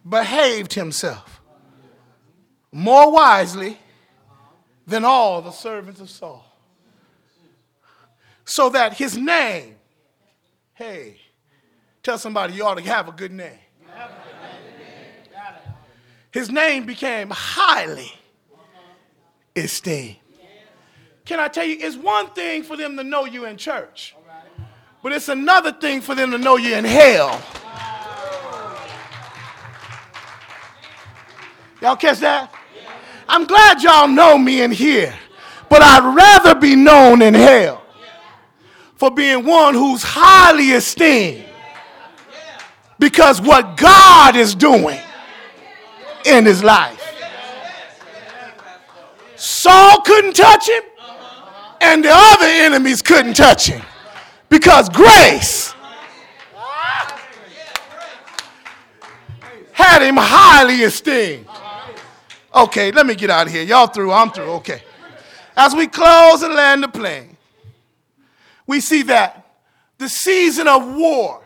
behaved himself more wisely than all the servants of Saul. So that his name, hey, tell somebody you ought to have a good name. His name became highly esteem. Can I tell you, it's one thing for them to know you in church, but it's another thing for them to know you in hell. Y'all catch that? I'm glad y'all know me in here, but I'd rather be known in hell for being one who's highly esteemed because what God is doing in his life. Saul couldn't touch him, and the other enemies couldn't touch him because grace had him highly esteemed. Okay, let me get out of here. Y'all through? I'm through. Okay. As we close and land the plane, we see that the season of war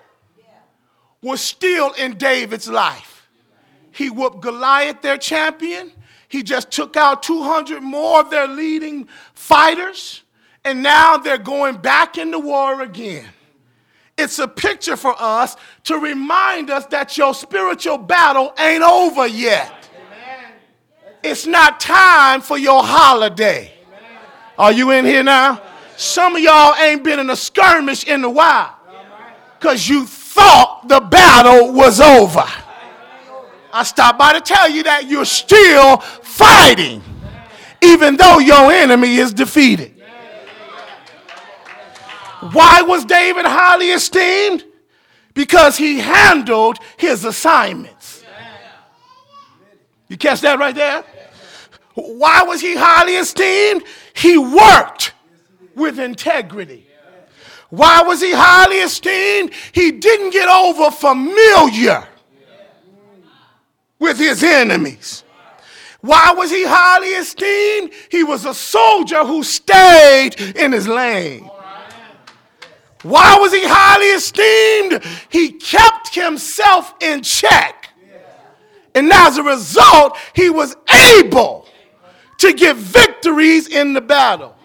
was still in David's life. He whooped Goliath, their champion. He just took out 200 more of their leading fighters, and now they're going back into war again. It's a picture for us to remind us that your spiritual battle ain't over yet. It's not time for your holiday. Are you in here now? Some of y'all ain't been in a skirmish in a while because you thought the battle was over. I stopped by to tell you that you're still fighting, even though your enemy is defeated. Why was David highly esteemed? Because he handled his assignments. You catch that right there? Why was he highly esteemed? He worked with integrity. Why was he highly esteemed? He didn't get over familiar with his enemies. Why was he highly esteemed? He was a soldier who stayed in his lane. Why was he highly esteemed? He kept himself in check. And as a result, he was able to get victories in the battle.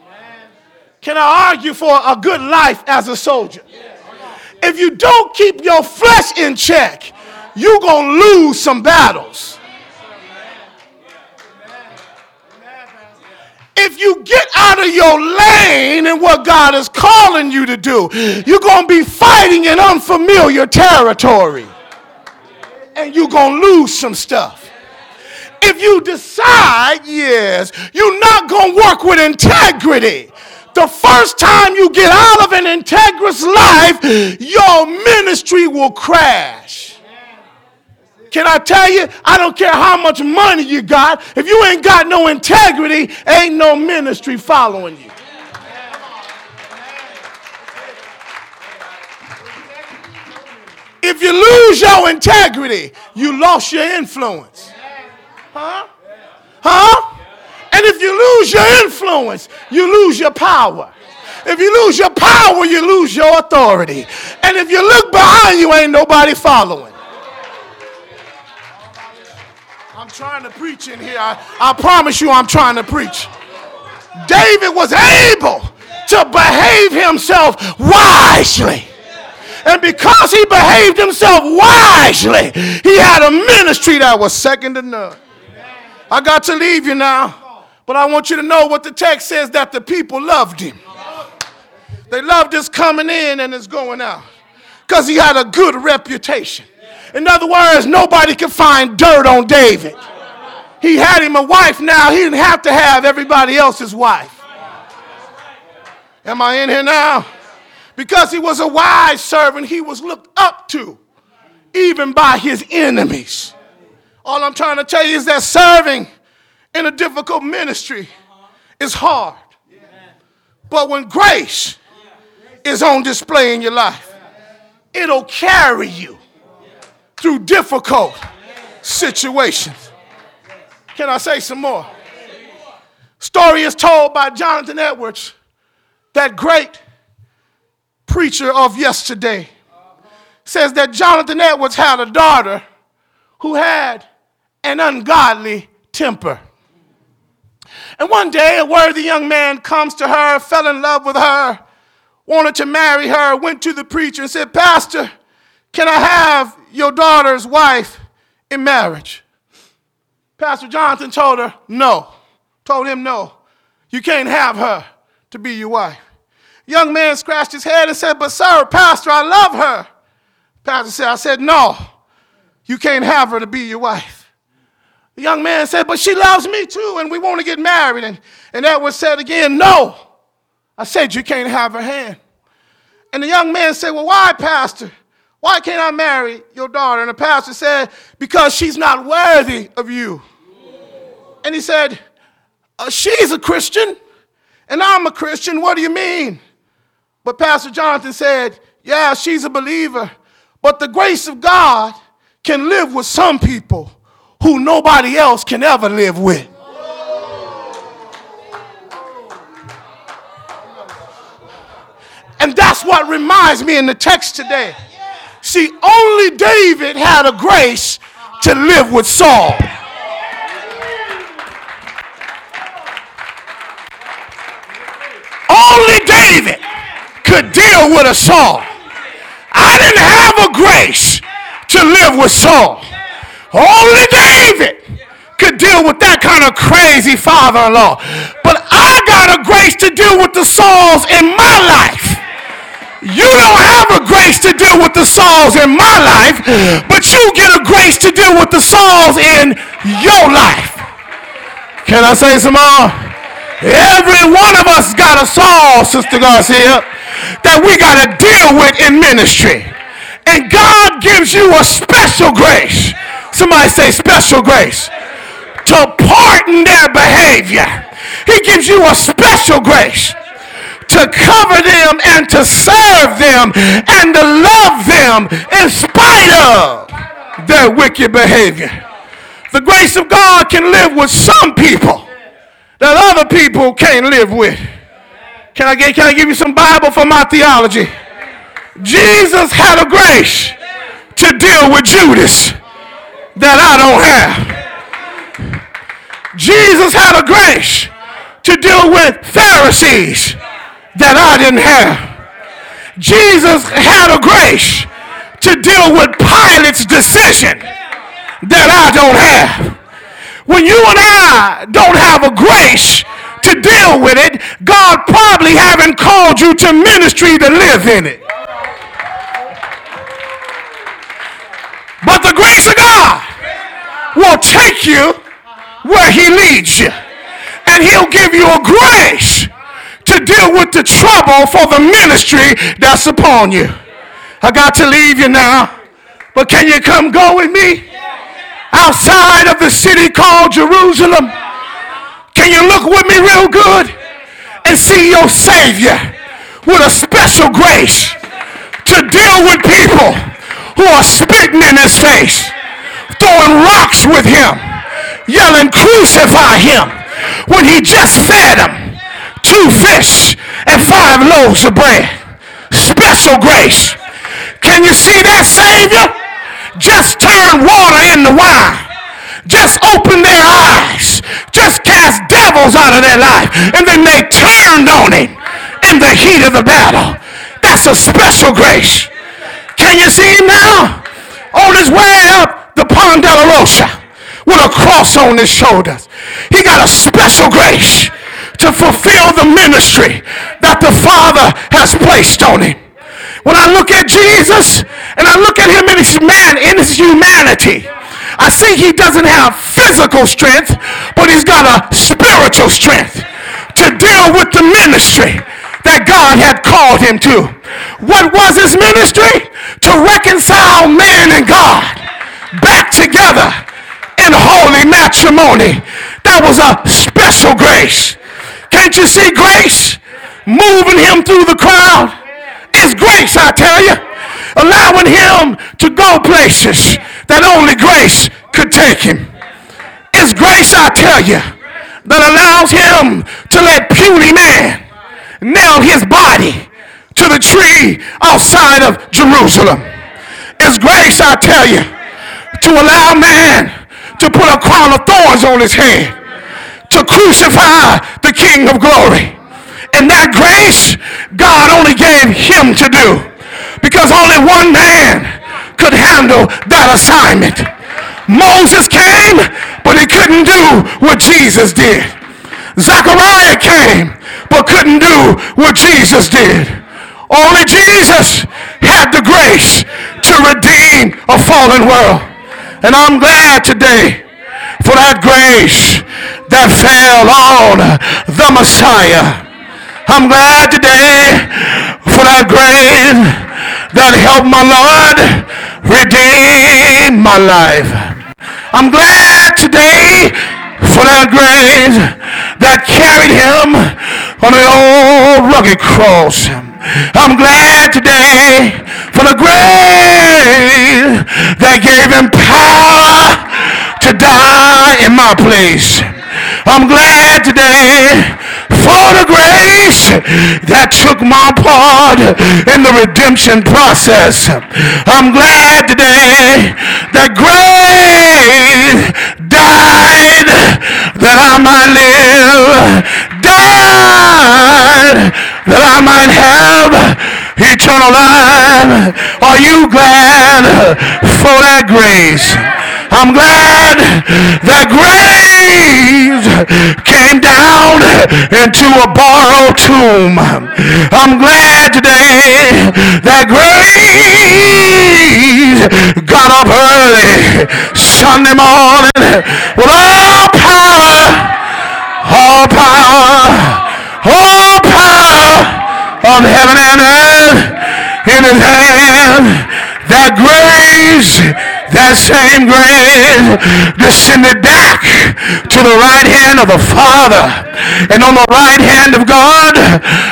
Can I argue for a good life as a soldier? If you don't keep your flesh in check, you're going to lose some battles. if you get out of your lane and what God is calling you to do, you're going to be fighting in unfamiliar territory. And you're going to lose some stuff. If you decide, yes, you're not going to work with integrity, the first time you get out of an integrous life, your ministry will crash. Can I tell you? I don't care how much money you got. If you ain't got no integrity, ain't no ministry following you. If you lose your integrity, you lost your influence. Huh? Huh? And if you lose your influence, you lose your power. If you lose your power, you lose your authority. And if you look behind you, ain't nobody following. I'm trying to preach in here. I, I promise you, I'm trying to preach. David was able to behave himself wisely. And because he behaved himself wisely, he had a ministry that was second to none. I got to leave you now, but I want you to know what the text says that the people loved him. They loved his coming in and his going out because he had a good reputation. In other words, nobody could find dirt on David. He had him a wife now, he didn't have to have everybody else's wife. Am I in here now? Because he was a wise servant, he was looked up to, even by his enemies. All I'm trying to tell you is that serving in a difficult ministry is hard. But when grace is on display in your life, it'll carry you through difficult situations. Can I say some more? Story is told by Jonathan Edwards, that great preacher of yesterday. Says that Jonathan Edwards had a daughter who had an ungodly temper. And one day, a worthy young man comes to her, fell in love with her, wanted to marry her, went to the preacher and said, Pastor, can I have your daughter's wife in marriage? Pastor Jonathan told her, No. Told him, No. You can't have her to be your wife. Young man scratched his head and said, But, sir, Pastor, I love her. Pastor said, I said, No. You can't have her to be your wife. The young man said, But she loves me too, and we want to get married. And, and Edward said again, No. I said, You can't have her hand. And the young man said, Well, why, Pastor? Why can't I marry your daughter? And the pastor said, Because she's not worthy of you. And he said, uh, She's a Christian and I'm a Christian. What do you mean? But Pastor Jonathan said, Yeah, she's a believer. But the grace of God can live with some people who nobody else can ever live with. And that's what reminds me in the text today. See, only David had a grace to live with Saul. Only David could deal with a Saul. I didn't have a grace to live with Saul. Only David could deal with that kind of crazy father in law. But I got a grace to deal with the Sauls in my life. You don't have a grace to deal with the Sauls in my life, but you get a grace to deal with the Sauls in your life. Can I say some more? Every one of us got a Saul, Sister Garcia, that we got to deal with in ministry. And God gives you a special grace. Somebody say special grace to pardon their behavior. He gives you a special grace to cover them and to serve them and to love them in spite of their wicked behavior. The grace of God can live with some people that other people can't live with. Can I, get, can I give you some Bible for my theology? Jesus had a grace to deal with Judas that I don't have. Jesus had a grace to deal with Pharisees that I didn't have. Jesus had a grace to deal with Pilate's decision that I don't have. When you and I don't have a grace to deal with it, God probably haven't called you to ministry to live in it. But the grace of God will take you where he leads you. And he'll give you a grace to deal with the trouble for the ministry that's upon you. I got to leave you now, but can you come go with me? Outside of the city called Jerusalem. Can you look with me real good and see your Savior with a special grace to deal with people who are spitting in his face, throwing rocks with him? yelling, Crucify him, when he just fed them two fish and five loaves of bread. Special grace. Can you see that, Savior? Just turn water into wine. Just open their eyes. Just cast devils out of their life. And then they turned on him in the heat of the battle. That's a special grace. Can you see him now? On his way up the Via Dolorosa with a cross on his shoulders. He got a special grace to fulfill the ministry that the Father has placed on him. When I look at Jesus and I look at him in his man in his humanity, I see he doesn't have physical strength, but he's got a spiritual strength to deal with the ministry that God had called him to. What was his ministry? To reconcile man and God back together in holy matrimony. That was a special grace. Can't you see grace moving him through the crowd? It's grace, I tell you. Allowing him to go places that only grace could take him. It's grace, I tell you, that allows him to let puny man nail his body to the tree outside of Jerusalem. It's grace, I tell you, to allow man to put a crown of thorns on his head, to crucify the King of glory. And that grace, God only gave him to do because only one man could handle that assignment. Moses came, but he couldn't do what Jesus did. Zechariah came, but couldn't do what Jesus did. Only Jesus had the grace to redeem a fallen world. And I'm glad today for that grace that fell on the Messiah. I'm glad today for that grace that helped my Lord redeem my life. I'm glad today for that grace that carried him on an old rugged cross. I'm glad today for the grace that gave him power to die in my place. I'm glad today for the grace that took my part in the redemption process. I'm glad today that grace died that I might live, died that I might have eternal life. Are you glad for that grace? I'm glad that grace came down into a borrowed tomb. I'm glad today that grace got up early Sunday morning with all power, all power, all power of heaven and earth in his hand. That grace that same grace descended back to the right hand of the Father. And on the right hand of God,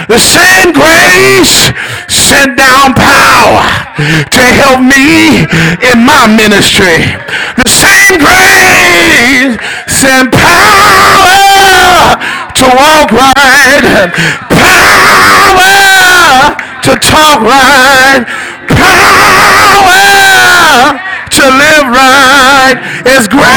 the same grace sent down power to help me in my ministry. The same grace sent power to walk right, power to talk right, power to live right is grace.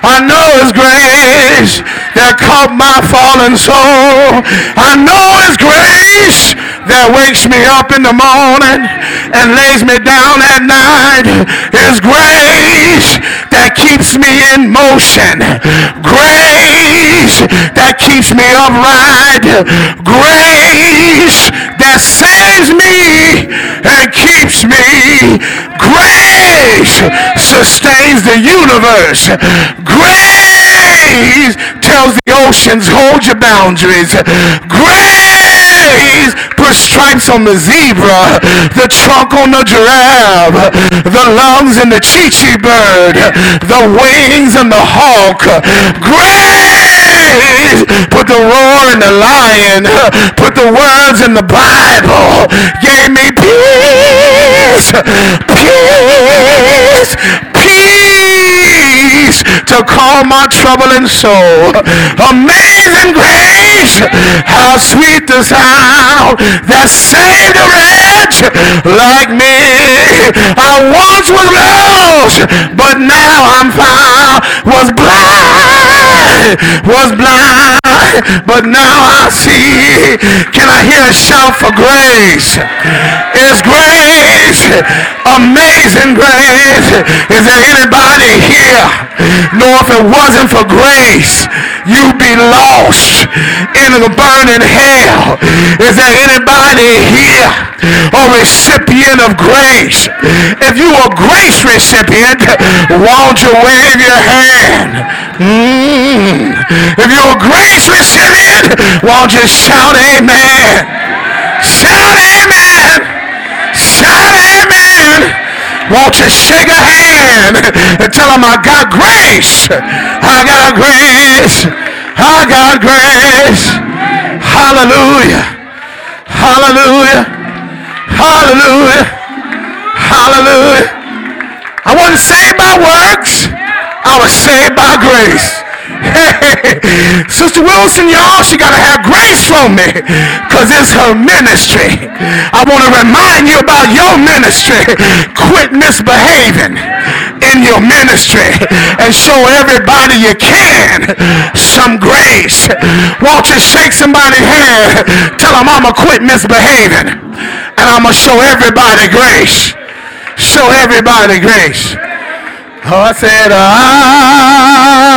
I know it's grace that caught my fallen soul. I know it's grace that wakes me up in the morning and lays me down at night. It's grace that keeps me in motion. Grace that keeps me upright. Grace that saves me and keeps me. Grace sustains the universe. Grace tells the oceans, hold your boundaries. Grace puts stripes on the zebra, the trunk on the giraffe, the lungs in the chichi bird, the wings in the hawk. Grace put the roar in the lion, put the words in the Bible, gave me peace, peace, peace to calm my troubling soul. Amazing grace, how sweet the sound that saved a wretch like me. I once was lost, but now I'm found. Was blind, was blind, but now I see. Can I hear a shout for grace? It's grace, amazing grace. Is there anybody here? Know if it wasn't for grace, you'd be lost in the burning hell. Is there anybody here a recipient of grace? If you a grace recipient, won't you wave your hand? Mm. If you're a grace recipient, won't you shout amen? Shout amen! Shout amen! Won't you shake a hand and tell them I got grace? I got grace. I got grace. Hallelujah. Hallelujah. Hallelujah. Hallelujah. I wasn't saved by works. I was saved by grace. Sister Wilson, y'all, she got to have grace from me because it's her ministry. I want to remind you about your ministry. Quit misbehaving in your ministry and show everybody you can some grace. Won't you shake somebody's hand? Tell them I'm going to quit misbehaving and I'm going to show everybody grace. Show everybody grace. Oh, I said, I